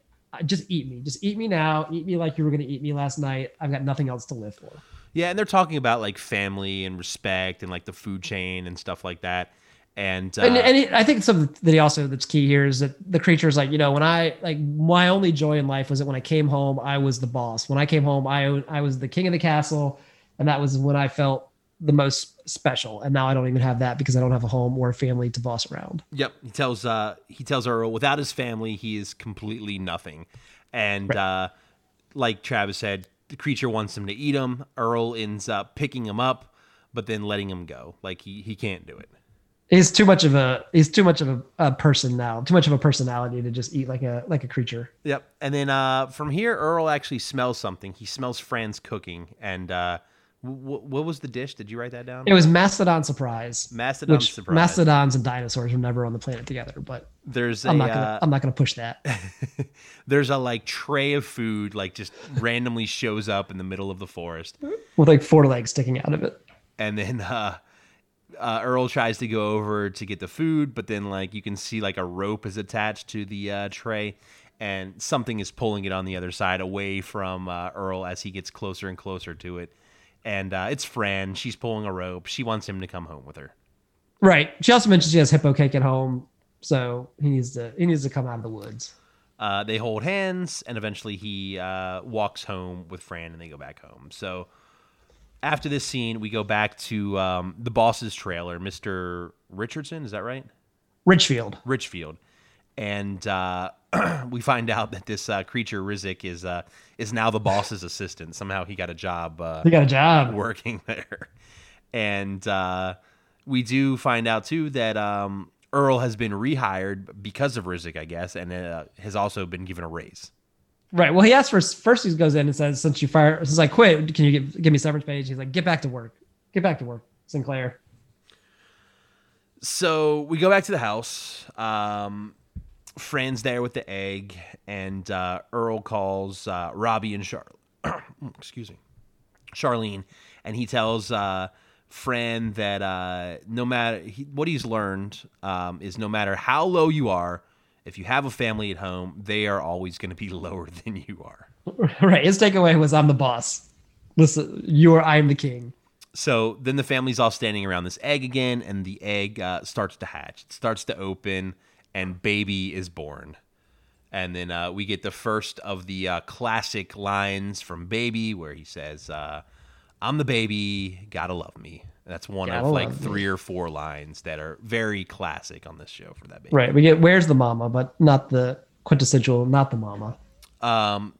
Just eat me. Just eat me now. Eat me like you were going to eat me last night. I've got nothing else to live for. Yeah, and they're talking about like family and respect and like the food chain and stuff like that. And, uh, and, and I think something that he also that's key here is that the creature is like you know when I like my only joy in life was that when I came home I was the boss. When I came home I I was the king of the castle, and that was when I felt the most special. And now I don't even have that because I don't have a home or a family to boss around. Yep, he tells uh he tells Earl without his family he is completely nothing, and uh, like Travis said, the creature wants him to eat him. Earl ends up picking him up, but then letting him go. Like he he can't do it. He's too much of a he's too much of a, a person now, too much of a personality to just eat like a like a creature. Yep, and then uh, from here Earl actually smells something. He smells Fran's cooking, and uh, Wh- what was the dish? Did you write that down? It was Mastodon Surprise. Mastodon which surprise. Mastodons and dinosaurs were never on the planet together, but There's a I'm not gonna uh, I'm not gonna push that. there's a like tray of food like just randomly shows up in the middle of the forest, With like four legs sticking out of it. and then uh, uh, Earl tries to go over to get the food, but then like you can see like a rope is attached to the uh, tray, and something is pulling it on the other side away from uh, Earl as he gets closer and closer to it. And uh, it's Fran. She's pulling a rope. She wants him to come home with her. Right. She also mentioned she has hippo cake at home, so he needs to he needs to come out of the woods. Uh, they hold hands, and eventually he uh, walks home with Fran, and they go back home. So after this scene, we go back to um, the boss's trailer, Mister Richardson. Is that right? Richfield. Richfield, and uh, we find out that this uh, creature Rizik is uh, is now the boss's assistant. Somehow he got a job uh, He got a job. working there, and uh, we do find out too that um, Earl has been rehired because of Rizik, I guess, and uh, has also been given a raise. Right. Well, he asked for first. He goes in and says, "Since you fire, since I quit, can you give, give me severance page?" He's like, "Get back to work. Get back to work, Sinclair." So we go back to the house. Um, Fran's there with the egg, and uh, Earl calls uh, Robbie and Char. excuse me, Charlene, and he tells uh, Fran that uh, no matter he, what he's learned um, is no matter how low you are, if you have a family at home, they are always going to be lower than you are. right. His takeaway was, "I'm the boss. Listen, you are. I am the king." So then the family's all standing around this egg again, and the egg uh, starts to hatch. It starts to open, and baby is born. And then uh, we get the first of the uh, classic lines from Baby, where he says, uh, "I'm the baby, gotta love me." That's one Gotta of like me. three or four lines that are very classic on this show for that baby. Right. We get where's the mama, but not the quintessential, not the mama. Um,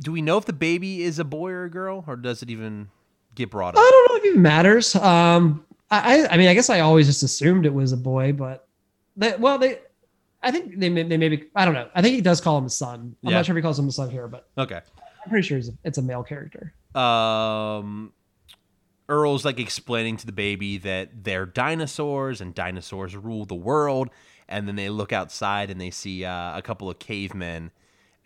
do we know if the baby is a boy or a girl, or does it even get brought up? I don't know if it even matters. Um, I, I I mean, I guess I always just assumed it was a boy, but they, well, they, I think they may, they maybe I don't know. I think he does call him a son. I'm Yeah. not sure if he calls him a son here, but Okay. I'm pretty sure it's a, it's a male character. um Earl's like explaining to the baby that they're dinosaurs and dinosaurs rule the world and then they look outside and they see uh, a couple of cavemen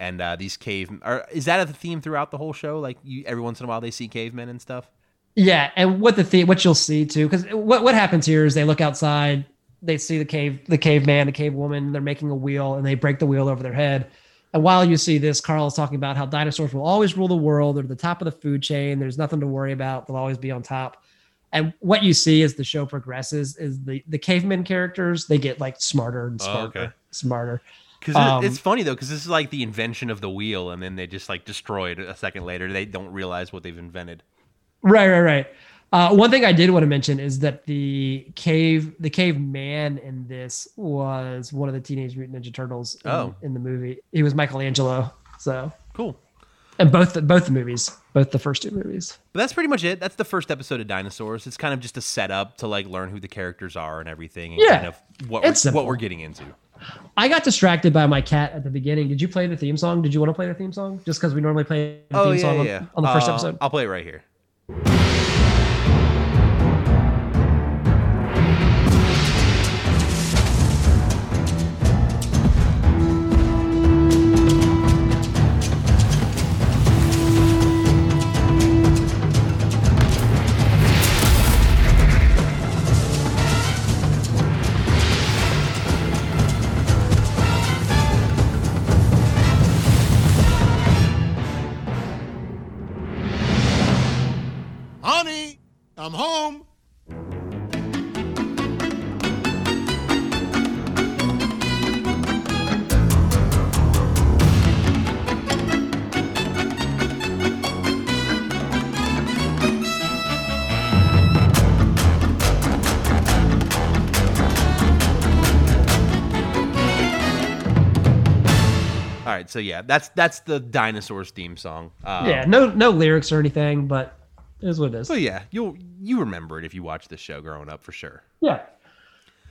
and uh, these cave are, is that a theme throughout the whole show like you every once in a while they see cavemen and stuff Yeah, and what the theme, what you'll see too, because what what happens here is they look outside, they see the cave, the caveman, the cave woman, they're making a wheel, and they break the wheel over their head. And while you see this, Carl is talking about how dinosaurs will always rule the world. They're the top of the food chain. There's nothing to worry about. They'll always be on top. And what you see as the show progresses is the the caveman characters they get like smarter and Oh, smarter, okay. smarter. because Um, it's funny though because this is like the invention of the wheel and then they just like destroy it a second later they don't realize what they've invented Right, right, right. Uh, one thing I did want to mention is that the cave, the caveman in this was one of the Teenage Mutant Ninja Turtles. In, Oh. in the movie, he was Michelangelo. So, cool and both the, both the movies, both the first two movies. But that's pretty much it. That's the first episode of Dinosaurs. It's kind of just a setup to like learn who the characters are and everything, and Yeah. kind of what It's we're, what we're getting into. I got distracted by my cat at the beginning. Did you play the theme song? Did you want to play the theme song? Just because we normally play the theme song on, on the first Uh, episode. I'll play it right here. So yeah, that's that's the Dinosaurs theme song. Um, yeah, no no lyrics or anything, but it is what it is. So yeah, you'll you remember it if you watched this show growing up for sure. Yeah.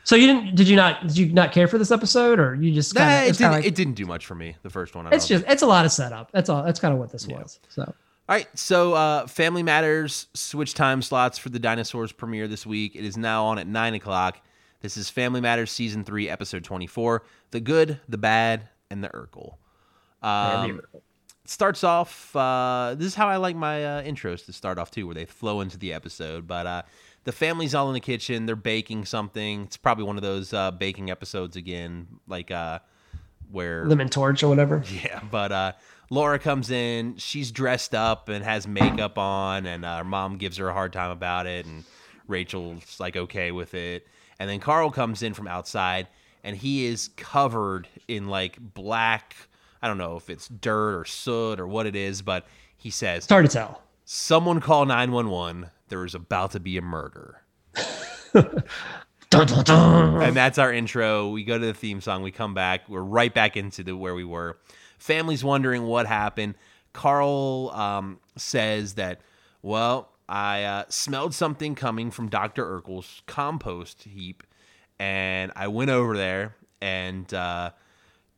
So you didn't? Did you not? Did you not care for this episode, or you just Nah, kind it didn't. like, it didn't do much for me. The first one. I it's just it's a lot of setup. That's all. That's kind of what this Yeah. was. So All right, so uh, Family Matters switch time slots for the Dinosaurs premiere this week. It is now on at 9 o'clock. This is Family Matters Season 3, Episode 24 The Good, the Bad, and the Urkel. Um, it starts off, uh, this is how I like my uh, intros to start off too, where they flow into the episode. But uh, the family's all in the kitchen, they're baking something. It's probably one of those uh, baking episodes again, like uh, where. Lemon Torch or whatever. Yeah, but uh, Laura comes in. She's dressed up and has makeup on, and uh, her mom gives her a hard time about it, and Rachel's like okay with it. And then Carl comes in from outside, and he is covered in like black. I don't know if it's dirt or soot or what it is, but he says, It's hard to tell. "Someone call nine one one. There is about to be a murder." Dun, dun, dun. and that's our intro. We go to the theme song. We come back. We're right back into the where we were. Family's wondering what happened. Carl um, says that, well, I uh, smelled something coming from Dr. Urkel's compost heap, and I went over there and uh,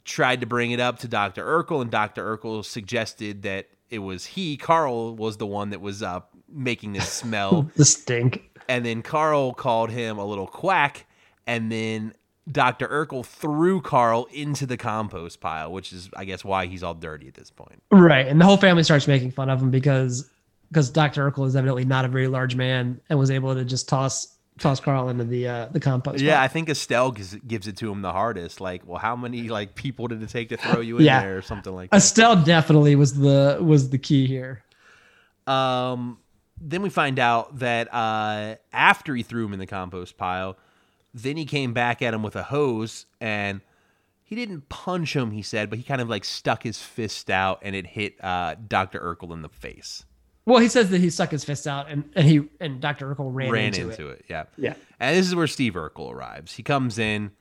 tried to bring it up to Dr. Urkel, and Dr. Urkel suggested that it was he, Carl, was the one that was uh, making this smell The stink. and then Carl called him a little quack, and then Dr. Urkel threw Carl into the compost pile, which is, I guess, why he's all dirty at this point. Right. And the whole family starts making fun of him because because Dr. Urkel is evidently not a very large man and was able to just toss toss Carl into the uh, the compost. Yeah. I think Estelle gives, gives it to him the hardest. Like, well, how many like people did it take to throw you in Yeah. there, or something like that? Estelle definitely was the was the key here. Um, then we find out that uh, after he threw him in the compost pile, then he came back at him with a hose and he didn't punch him, he said, but he kind of like stuck his fist out and it hit uh, Dr. Urkel in the face. Well, he says that he stuck his fist out and, and he and Dr. Urkel ran, Ran into, into, it. it. yeah. Yeah. And this is where Steve Urkel arrives. He comes in,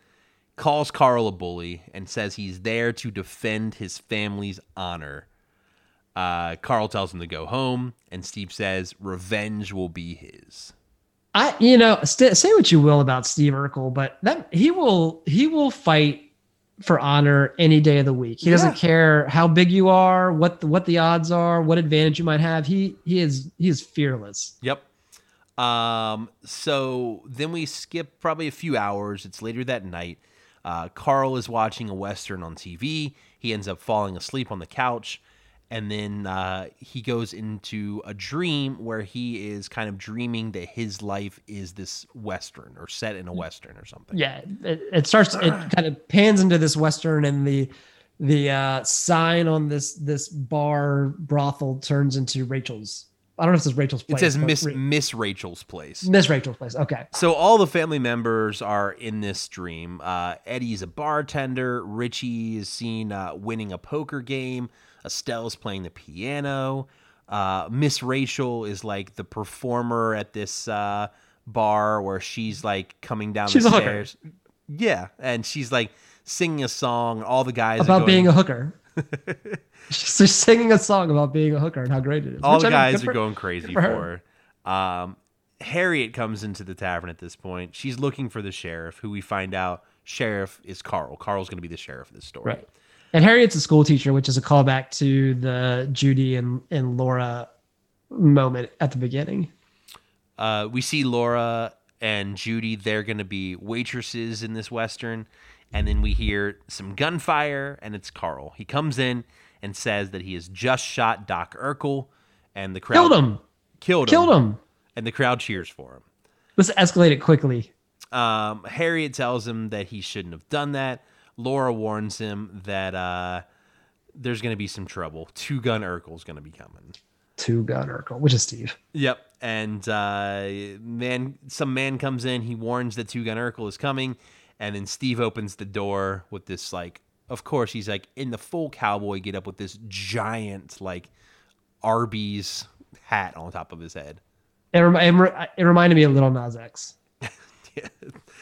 calls Carl a bully, and says he's there to defend his family's honor. Uh, Carl tells him to go home, and Steve says revenge will be his. I you know st- say what you will about Steve Urkel, but that he will he will fight for honor any day of the week. He doesn't Yeah. care how big you are, what the, what the odds are, what advantage you might have. He he is he is fearless. Yep. Um, so then we skip probably a few hours. It's later that night. Uh, Carl is watching a Western on TV. He ends up falling asleep on the couch. And then uh, he goes into a dream where he is kind of dreaming that his life is this Western or set in a Western or something. Yeah, it, it starts. It kind of pans into this western, and the the uh, sign on this this bar brothel turns into Rachel's. I don't know if it says Rachel's It says Miss Ra- Miss Rachel's place. Miss Rachel's place. Okay. So all the family members are in this dream. Uh, Eddie's a bartender. Richie is seen uh, winning a poker game. Estelle's playing the piano. Uh, Miss Rachel is like the performer at this uh, bar where she's like coming down She's the stairs. Yeah, and she's like singing a song. All the guys are about going- being a hooker. She's singing a song about being a hooker and how great it is. all the I mean, guys are for- going crazy for for her. her. Um, Harriette comes into the tavern at this point. She's looking for the sheriff, who we find out sheriff is Carl. Carl's going to be the sheriff of this story. Right. And Harriette's a school teacher, which is a callback to the Judy and, and Laura moment at the beginning. Uh, we see Laura and Judy. They're going to be waitresses in this western, and then we hear some gunfire, and it's Carl. He comes in and says that he has just shot Doc Urkel, and the crowd Killed him. Killed him. Killed him. And the crowd cheers for him. This escalated quickly. Um, Harriette tells him that he shouldn't have done that. Laura warns him that uh, there's going to be some trouble. Two Gun Urkel's going to be coming. Two Gun Urkel, which is Steve. Yep. And uh, man, some man comes in. He warns that Two Gun Urkel is coming, and then Steve opens the door with this like. Of course, he's like in the full cowboy get up with this giant like Arby's hat on top of his head. It, rem- it, re- it reminded me of Lil Nas X.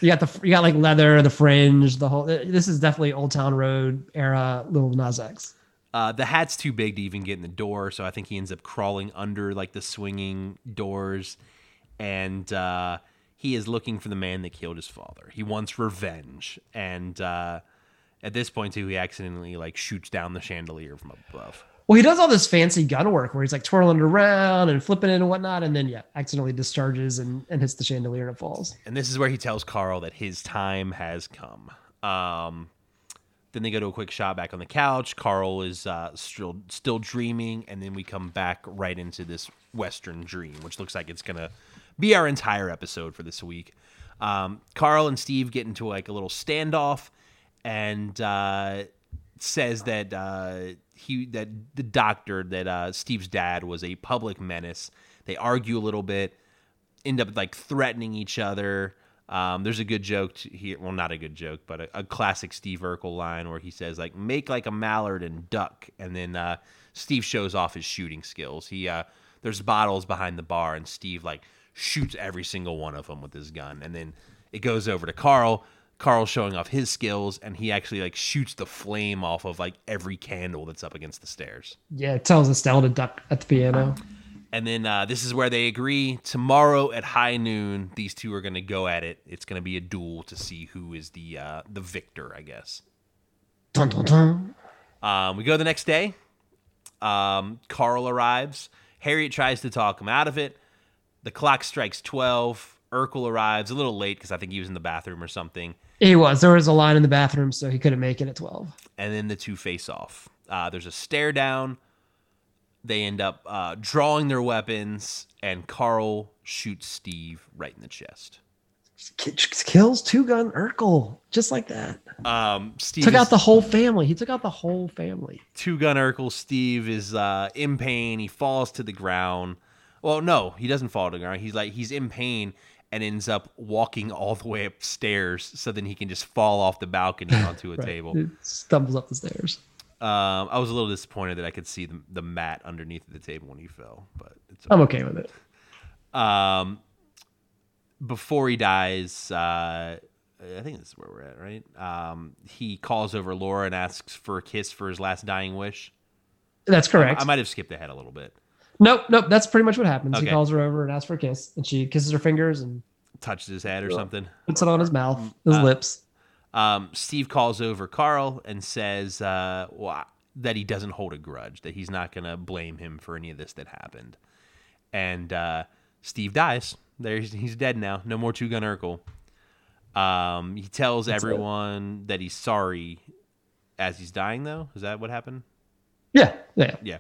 You got the you got like leather, the fringe, the whole. This is definitely Old Town Road era Lil Nas X. Uh, the hat's too big to even get in the door, so I think he ends up crawling under like the swinging doors, and uh, he is looking for the man that killed his father. He wants revenge, and uh, at this point too, he accidentally like shoots down the chandelier from above. Well, he does all this fancy gun work where he's like twirling it around and flipping it and whatnot, and then yeah, accidentally discharges and, and hits the chandelier and it falls. And this is where he tells Carl that his time has come. Um, then they go to a quick shot back on the couch. Carl is uh, still still dreaming, and then we come back right into this Western dream, which looks like it's gonna be our entire episode for this week. Um, Carl and Steve get into like a little standoff, and uh, says that uh, he that the doctor that uh, Steve's dad was a public menace. They argue a little bit, end up like threatening each other. Um, there's a good joke here. Well, not a good joke, but a, a, classic Steve Urkel line where he says like "make like a mallard and duck," and then uh, Steve shows off his shooting skills. He uh, there's bottles behind the bar, and Steve like shoots every single one of them with his gun, and then it goes over to Carl. Carl showing off his skills, and he actually like shoots the flame off of like every candle that's up against the stairs. Yeah, it tells Estelle to duck at the piano. And then uh, this is where they agree. Tomorrow at high noon, these two are going to go at it. It's going to be a duel to see who is the uh, the victor, I guess. Dun, dun, dun. Um, we go the next day. Um, Carl arrives. Harriette tries to talk him out of it. The clock strikes 12. Urkel arrives a little late because I think he was in the bathroom or something. He was. There was a line in the bathroom, so he couldn't make it at 12. And then the two face off. Uh, there's a stare down. They end up uh, drawing their weapons, and Carl shoots Steve right in the chest. Kills two gun Urkel just like that. Um, Steve took is, out the whole family. He took out the whole family. two gun Urkel. Steve is uh, in pain. He falls to the ground. Well, no, he doesn't fall to the ground. He's like he's in pain and ends up walking all the way upstairs so then he can just fall off the balcony onto a Right. table. He stumbles up the stairs. Um, I was a little disappointed that I could see the, the mat underneath the table when he fell, but it's I'm okay with it. um, before he dies, uh, I think this is where we're at, right? Um, he calls over Laura and asks for a kiss for his last dying wish. That's correct. I might have skipped ahead a little bit. Nope, nope. That's pretty much what happens. Okay. He calls her over and asks for a kiss, and she kisses her fingers and Touches his head or something. puts it on his mouth, his Uh, lips. Um, Steve calls over Carl and says uh, well, that he doesn't hold a grudge, that he's not going to blame him for any of this that happened. And uh, Steve dies. There's, he's dead now. No more Two Gun Urkel. Um, he tells That's it. everyone that he's sorry as he's dying, though. Is that what happened? Yeah, yeah. Yeah.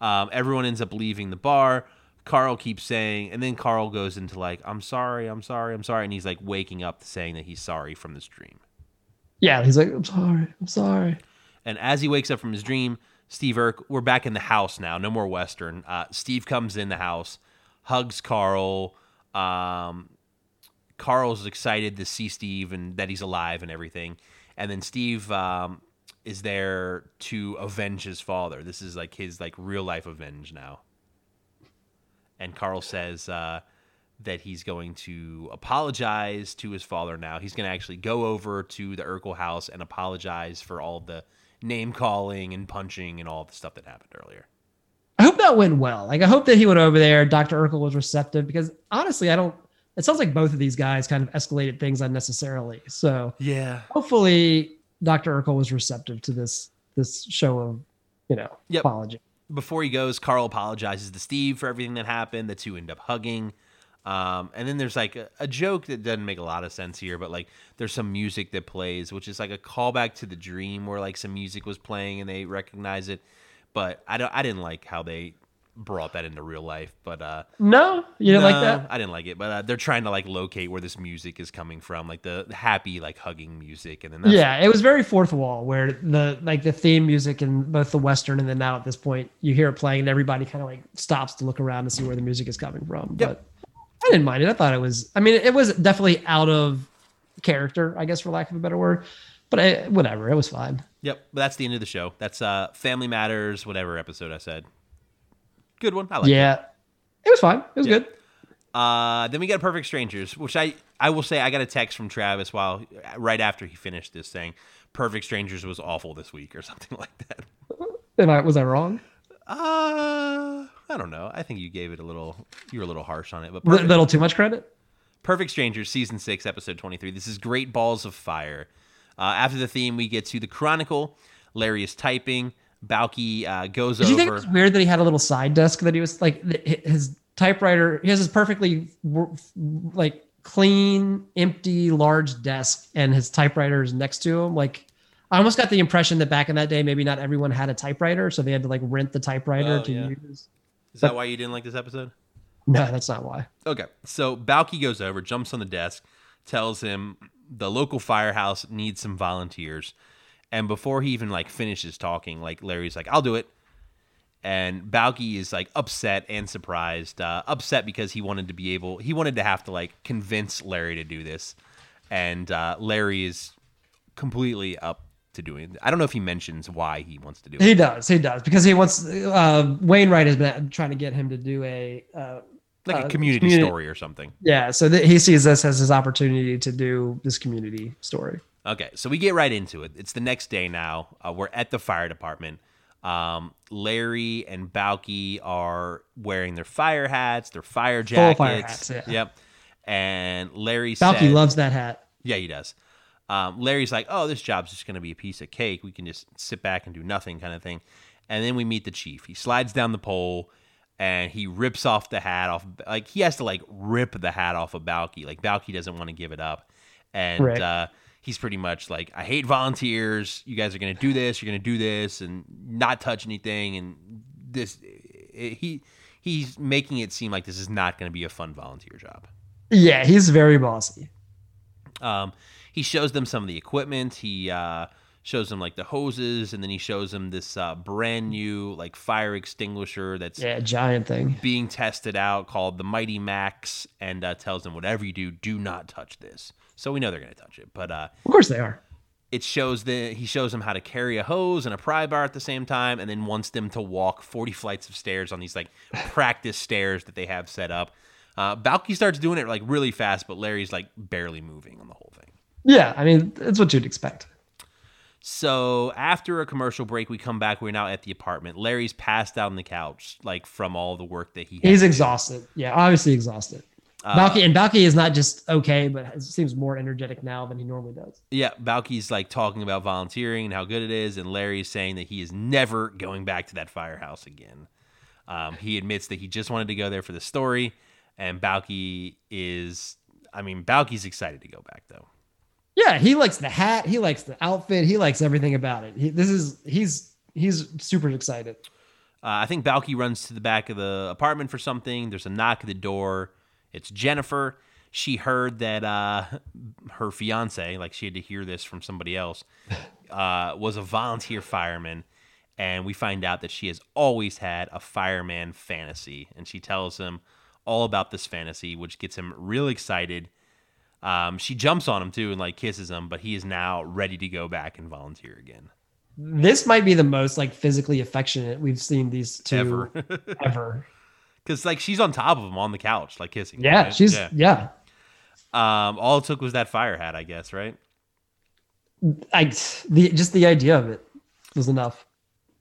Um, everyone ends up leaving the bar. Carl keeps saying, and then Carl goes into like, I'm sorry, I'm sorry, I'm sorry. And he's like waking up saying that he's sorry from this dream. Yeah, he's like, I'm sorry, I'm sorry. And as he wakes up from his dream, Steve Urk, we're back in the house now. No more Western. Uh, Steve comes in the house, hugs Carl. Um, Carl's excited to see Steve and that he's alive and everything. And then Steve um, is there to avenge his father. This is like his like real life avenge now. And Carl says uh, that he's going to apologize to his father now. He's going to actually go over to the Urkel house and apologize for all the name calling and punching and all the stuff that happened earlier. I hope that went well. Like, I hope that he went over there. Dr. Urkel was receptive because honestly, I don't. It sounds like both of these guys kind of escalated things unnecessarily. So Yeah. hopefully, Dr. Urkel was receptive to this this show of, you know, Yep. apology. Before he goes, Carl apologizes to Steve for everything that happened. The two end up hugging. Um, and then there's like a, a joke that doesn't make a lot of sense here, but like there's some music that plays, which is like a callback to the dream where like some music was playing and they recognize it. But I don't, I didn't like how they brought that into real life. But uh, No, you didn't like that. I didn't like it. But uh, they're trying to like locate where this music is coming from, like the happy like hugging music, and then that's, yeah, it was very fourth wall where the like the theme music in both the western and then now at this point you hear it playing and everybody kind of like stops to look around to see where the music is coming from. Yep. But I didn't mind it. I thought it was. I mean, it was definitely out of character, I guess, for lack of a better word. But I, whatever, it was fine. Yep, but that's the end of the show. That's uh Family Matters, whatever episode I said. Good one. I like yeah, it was fine. It was Yeah. good. Uh then we got Perfect Strangers, which I I will say I got a text from Travis while right after he finished this saying Perfect Strangers was awful this week or something like that. And I was I wrong? Uh I don't know. I think you gave it a little you were a little harsh on it, but A little too much credit. Perfect Strangers season 6 episode 23. This is Great Balls of Fire. Uh, after the theme we get to the Chronicle. Larry is typing. Balki uh, goes Did you think it over. was weird that he had a little side desk that he was like his typewriter? He has this perfectly like clean, empty, large desk, and his typewriter is next to him. Like, I almost got the impression that back in that day, maybe not everyone had a typewriter, so they had to like rent the typewriter Oh, to yeah. use. Is that why you didn't like this episode? No, that's not why. Okay. So Balki goes over, jumps on the desk, tells him the local firehouse needs some volunteers. And before he even like finishes talking, like Larry's like, I'll do it. And Balki is like upset and surprised. Uh, upset because he wanted to be able, he wanted to have to like convince Larry to do this. And uh, Larry is completely up to doing it. I don't know if he mentions why he wants to do it. He does. He does because he wants. Uh, Wainwright has been trying to get him to do a. Uh, Like uh, a community, community- story or something. yeah, so that he sees this as his opportunity to do this community story. Okay, so we get right into it. It's the next day now. Uh, we're at the fire department. Um, Larry and Balki are wearing their fire hats, their fire jackets. Full fire hats, yeah. Yep. And Larry Balki said, loves that hat. Yeah, he does. Um, Larry's like, oh, this job's just going to be a piece of cake. We can just sit back and do nothing, kind of thing. And then we meet the chief. He slides down the pole and he rips off the hat off. Like he has to like rip the hat off of Balki. Like Balki doesn't want to give it up, and Right. uh, he's pretty much like, I hate volunteers. You guys are going to do this. You're going to do this and not touch anything. And this, he he's making it seem like this is not going to be a fun volunteer job. Yeah, he's very bossy. Um, he shows them some of the equipment. He uh, shows them like the hoses, and then he shows them this uh, brand new like fire extinguisher that's Yeah, giant thing. being tested out called the Mighty Max, and uh, tells them whatever you do, do not touch this. So we know they're going to touch it, but uh, Of course they are. it shows the he shows them how to carry a hose and a pry bar at the same time, and then wants them to walk forty flights of stairs on these like practice stairs that they have set up. Uh, Balki starts doing it like really fast, but Larry's like barely moving on the whole thing. Yeah, I mean that's what you'd expect. So after a commercial break, we come back. We're now at the apartment. Larry's passed out on the couch, like from all the work that he. He's exhausted. Yeah, obviously exhausted. Uh, Balki and Balki is not just okay, but seems more energetic now than he normally does. Yeah, Balki's like talking about volunteering and how good it is, and Larry's saying that he is never going back to that firehouse again. Um, he admits that he just wanted to go there for the story, and Balki is. I mean, Balki's excited to go back though. Yeah, he likes the hat. He likes the outfit. He likes everything about it. He, this is he's he's super excited. Uh, I think Balki runs to the back of the apartment for something. There's a knock at the door. It's Jennifer. She heard that uh, her fiance, like she had to hear this from somebody else, uh, was a volunteer fireman. And we find out that she has always had a fireman fantasy. And she tells him all about this fantasy, which gets him real excited. Um, she jumps on him too and like kisses him, but he is now ready to go back and volunteer again. This might be the most like physically affectionate we've seen these two Ever. ever. Because like she's on top of him on the couch, like kissing. Yeah, right? she's yeah. Um, all it took was that fire hat, I guess, right? I the just the idea of it was enough.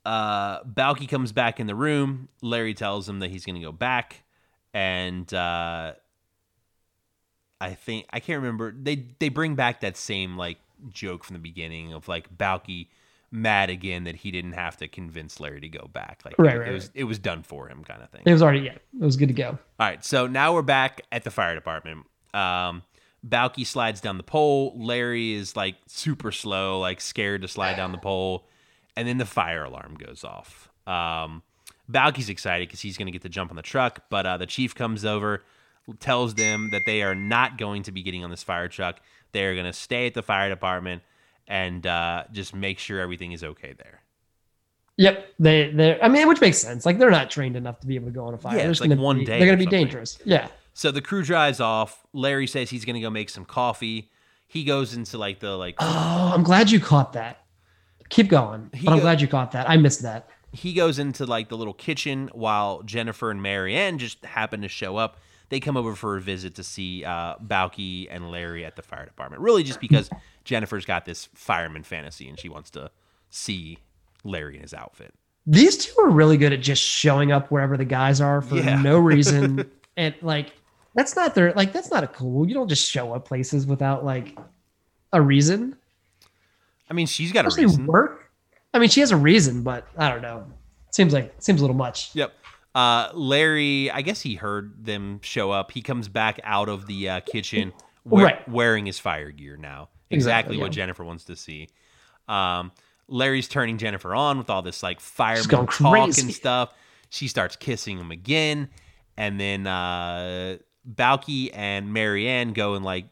Uh, Balki comes back in the room. Larry tells him that he's going to go back, and uh, I think I can't remember. They they bring back that same like joke from the beginning of like Balki mad again that he didn't have to convince Larry to go back. Like Right, it, right, it was right. it was done for him, kind of thing. It was already yeah, it was good to go. All right, so now we're back at the fire department. Um, Balki slides down the pole. Larry is like super slow, like scared to slide down the pole, and then the fire alarm goes off. Um, Balki's excited because he's going to get to jump on the truck, but uh, the chief comes over, tells them that they are not going to be getting on this fire truck. They are going to stay at the fire department and uh, just make sure everything is okay there. Yep, they they I mean which makes sense. Like they're not trained enough to be able to go on a fire. Yeah, They're just like gonna one be, day They're gonna be something. dangerous. Yeah. So the crew drives off. Larry says he's going to go make some coffee. He goes into like the like Oh, I'm glad you caught that. Keep going. But I'm go- glad you caught that. I missed that. he goes into like the little kitchen while Jennifer and Mary Anne just happen to show up. They come over for a visit to see uh, Balki and Larry at the fire department. Really, just because Jennifer's got this fireman fantasy and she wants to see Larry in his outfit. These two are really good at just showing up wherever the guys are for Yeah. no reason. and like that's not their like that's not a cool. You don't just show up places without like a reason. I mean, she's got a reason. work. I mean, she has a reason, but I don't know. Seems like seems a little much. Yep. Uh, Larry, I guess he heard them show up. He comes back out of the uh, kitchen we- Right. wearing his fire gear now. Exactly, Exactly, what yeah. Jennifer wants to see. Um, Larry's turning Jennifer on with all this like fireman talk crazy. and stuff. She starts kissing him again, and then uh, Balki and Mary Anne go and like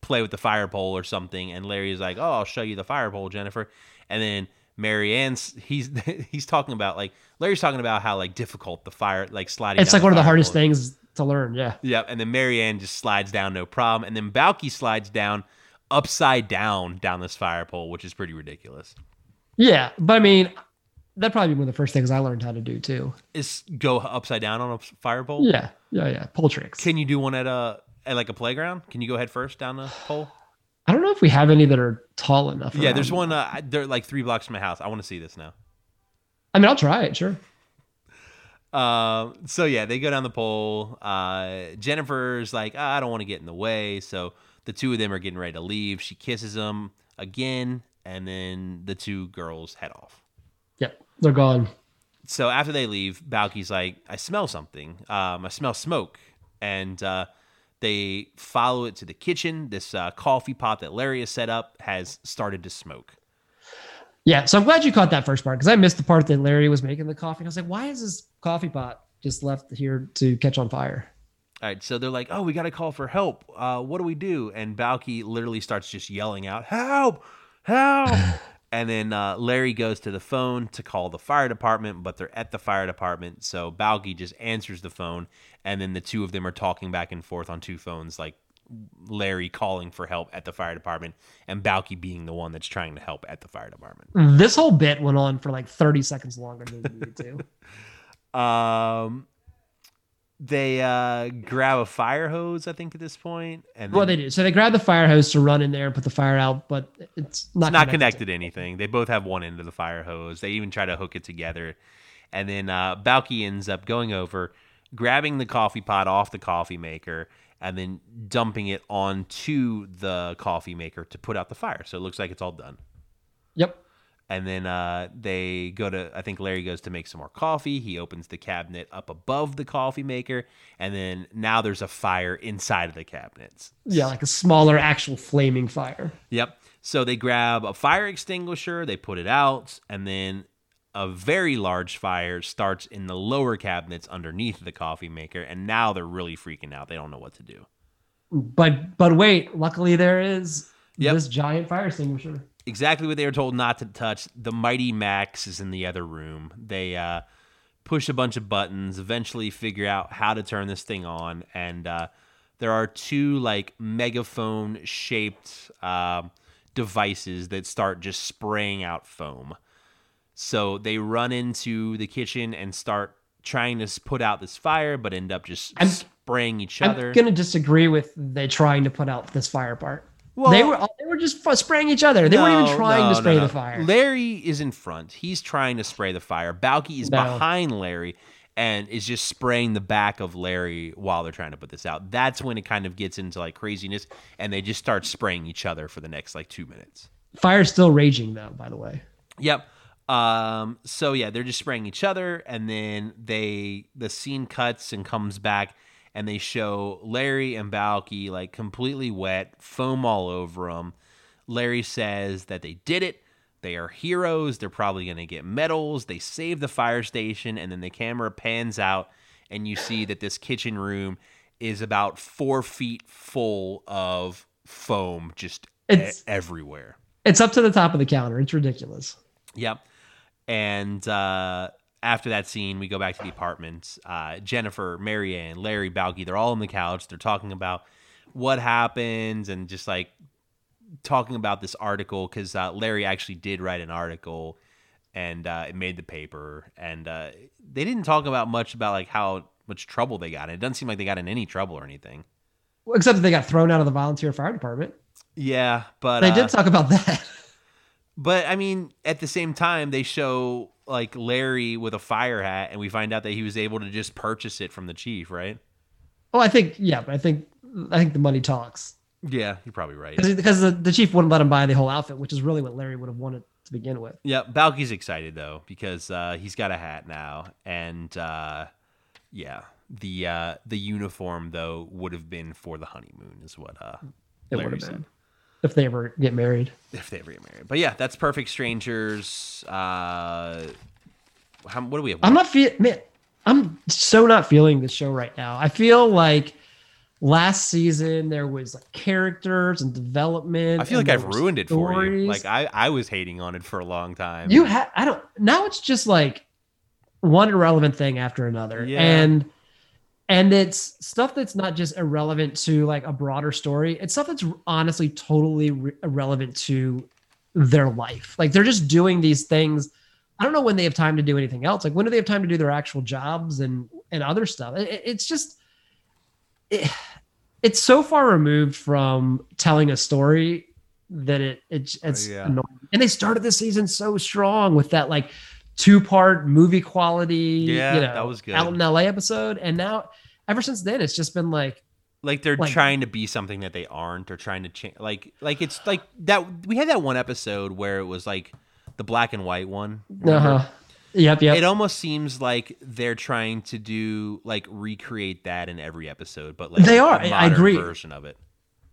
play with the fire pole or something. And Larry's like, "Oh, I'll show you the fire pole, Jennifer." And then Mary Anne's he's he's talking about like Larry's talking about how like difficult the fire like sliding. It's like one of the hardest things to learn. Yeah. Yep. And then Mary Anne just slides down, no problem. And then Balki slides down upside down down this fire pole, which is pretty ridiculous. Yeah, but I mean, that'd probably be one of the first things I learned how to do too. Is go upside down on a fire pole? Yeah, yeah, yeah. Pole tricks. Can you do one at a at like a playground? Can you go head first down the pole? I don't know if we have any that are tall enough. Yeah, there's one. Uh, they're like three blocks from my house. I want to see this now. I mean, I'll try it. Sure. Uh, so yeah, they go down the pole. Uh, Jennifer's like, "Ah, I don't want to get in the way, so the two of them are getting ready to leave. She kisses him again, and then the two girls head off. Yep, they're gone. So after they leave, Balki's like, I smell something. Um, I smell smoke, and uh, they follow it to the kitchen. This uh, coffee pot that Larry has set up has started to smoke. Yeah, so I'm glad you caught that first part because I missed the part that Larry was making the coffee. And I was like, why is this coffee pot just left here to catch on fire? All right, so they're like, "Oh, we got to call for help. Uh, what do we do?" And Balki literally starts just yelling out, "Help! Help!" and then uh, Larry goes to the phone to call the fire department, but they're at the fire department, so Balki just answers the phone, and then the two of them are talking back and forth on two phones, like Larry calling for help at the fire department, and Balki being the one that's trying to help at the fire department. This whole bit went on for like 30 seconds longer than it needed to. Um, they uh, grab a fire hose, I think, at this point, and Well, they do. So they grab the fire hose to run in there and put the fire out, but it's not it's not connected. to anything. They both have one end of the fire hose. They even try to hook it together. And then uh, Balki ends up going over, grabbing the coffee pot off the coffee maker, and then dumping it onto the coffee maker to put out the fire. So it looks like it's all done. Yep. And then uh, they go to, I think Larry goes to make some more coffee. He opens the cabinet up above the coffee maker. And then now there's a fire inside of the cabinets. Yeah, like a smaller actual flaming fire. Yep. So they grab a fire extinguisher, they put it out, and then a very large fire starts in the lower cabinets underneath the coffee maker. And now they're really freaking out. They don't know what to do. But but wait, luckily there is Yep. this giant fire extinguisher. Exactly what they were told not to touch. The Mighty Max is in the other room. They uh, push a bunch of buttons, eventually figure out how to turn this thing on. And uh, there are two like megaphone shaped um devices that start just spraying out foam. So they run into the kitchen and start trying to put out this fire, but end up just I'm- spraying each other. I'm other. gonna disagree with they trying to put out this fire part. Well- they were they were just spraying each other. They weren't even trying no, to no, spray no. the fire. Larry is in front. He's trying to spray the fire. Balki is No. behind Larry and is just spraying the back of Larry while they're trying to put this out. That's when it kind of gets into like craziness and they just start spraying each other for the next like 2 minutes. Fire's still raging though, by the way. Yep. Um so yeah, they're just spraying each other and then they the scene cuts and comes back and they show Larry and Balki like completely wet, foam all over them. Larry says that they did it. They are heroes. They're probably going to get medals. They save the fire station and then the camera pans out and you see that this kitchen room is about 4 feet full of foam just e- It's- everywhere. It's up to the top of the counter. It's ridiculous. Yep. And uh, after that scene, we go back to the apartment. Uh, Jennifer, Mary Anne, Larry, Balki, they're all on the couch. They're talking about what happens and just like talking about this article because uh, Larry actually did write an article and uh, it made the paper. And uh, they didn't talk about much about like how much trouble they got. in. It doesn't seem like they got in any trouble or anything. Well, Except that they got thrown out of the volunteer fire department. Yeah, but They uh, did talk about that. But I mean, at the same time, they show like Larry with a fire hat, and we find out that he was able to just purchase it from the chief, right? Oh, I think yeah, but I think I think the money talks Yeah, you're probably right. because because the, the chief wouldn't let him buy the whole outfit, which is really what Larry would have wanted to begin with. Yeah, Balki's excited though because uh, he's got a hat now, and uh, yeah, the uh, the uniform though would have been for the honeymoon, is what uh, It Larry would have said. been if they ever get married. if they ever get married. But yeah, that's Perfect Strangers. Uh, how, what do we have? I'm not feel man. I'm so not feeling the show right now. I feel like last season there was like characters and development. I feel like I've ruined it for you. Like I, I was hating on it for a long time. you had I don't now it's just like one irrelevant thing after another. Yeah. And and it's stuff that's not just irrelevant to like a broader story. It's stuff that's honestly totally re- irrelevant to their life. Like they're just doing these things. I don't know when they have time to do anything else. Like when do they have time to do their actual jobs and and other stuff? It- it's just it, it's so far removed from telling a story that it, it it's oh, Yeah. annoying. And they started the season so strong with that like two part movie quality, Yeah, you know, that was good. out in LA episode. And now ever since then, it's just been like, like they're like- trying to be something that they aren't or trying to change like like it's like that we had that one episode where it was like the black and white one uh-huh. Yep, yep. it almost seems like they're trying to do like recreate that in every episode but like They a are, I agree. version of it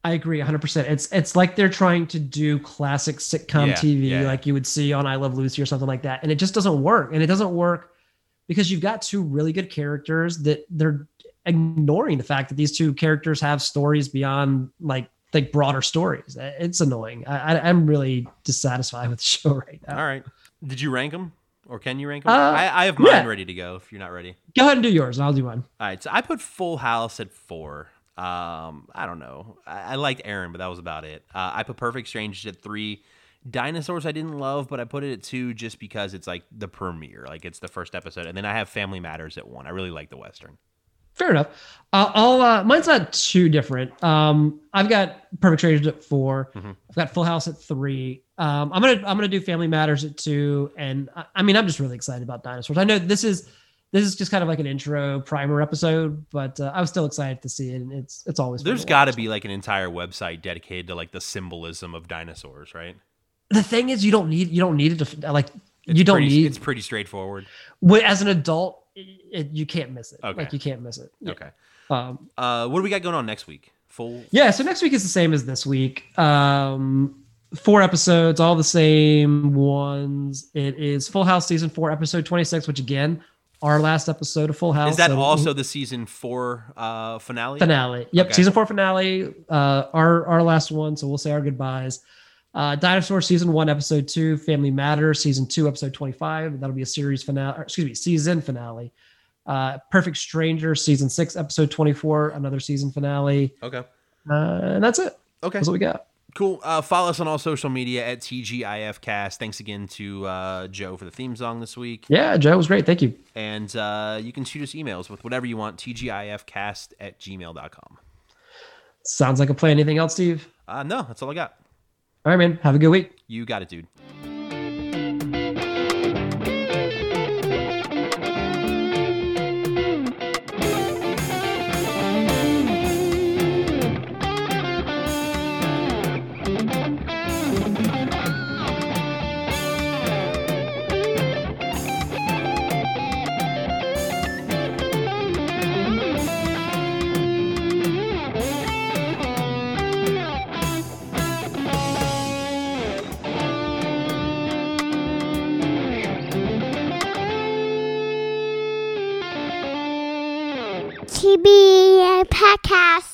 I agree 100%. It's it's like they're trying to do classic sitcom Yeah, TV yeah. like you would see on I Love Lucy or something like that. And it just doesn't work. And it doesn't work because you've got two really good characters that they're ignoring the fact that these two characters have stories beyond like like broader stories. It's annoying. I, I I'm really dissatisfied with the show right now. all right did you rank them or can you rank them Uh, I, I have mine yeah. ready to go if you're not ready Go ahead and do yours and I'll do mine. all right so i put full house at four um i don't know i, I liked aaron but that was about it uh, i put perfect strangers at three dinosaurs i didn't love but i put it at two just because it's like the premiere like it's the first episode and then i have family matters at one i really like the western Fair enough. Uh, I'll uh, mine's not too different. Um, I've got Perfect Strangers at 4 i Mhm. I've got Full House at three. Um, I'm gonna I'm gonna do Family Matters at two, and I, I mean I'm just really excited about dinosaurs. I know this is this is just kind of like an intro primer episode, but uh, I was still excited to see it, and it's it's always there's got to be like an entire website dedicated to like the symbolism of dinosaurs right the thing is you don't need you don't need it to like It's you don't pretty, need it's pretty straightforward as an adult it, it- you can't miss it. Okay. Like you can't miss it. Yeah. okay Um, uh what do we got going on next week full Yeah, so next week is the same as this week. Um, four episodes, all the same ones. It is Full House season four, episode twenty six, which again, our last episode of Full House. is that So- also the season four uh finale finale? Yep, Okay. season four finale. Uh, our our last one. So we'll say our goodbyes. Uh, Dinosaur season one, episode two, Family Matters season two, episode twenty five. That'll be a series finale. Or, excuse me, season finale. Uh, Perfect Stranger season six, episode twenty four, another season finale. okay Uh, and that's it. okay That's what we got. Cool. Uh, follow us on all social media at TGIFcast. Thanks again to uh, Joe for the theme song this week. Yeah, Joe was great. Thank you. And uh, you can shoot us emails with whatever you want, TGIFcast at gmail.com. Sounds like a plan. Anything else, Steve? Uh, no, that's all I got. All right, man. Have a good week. You got it, dude. Podcast.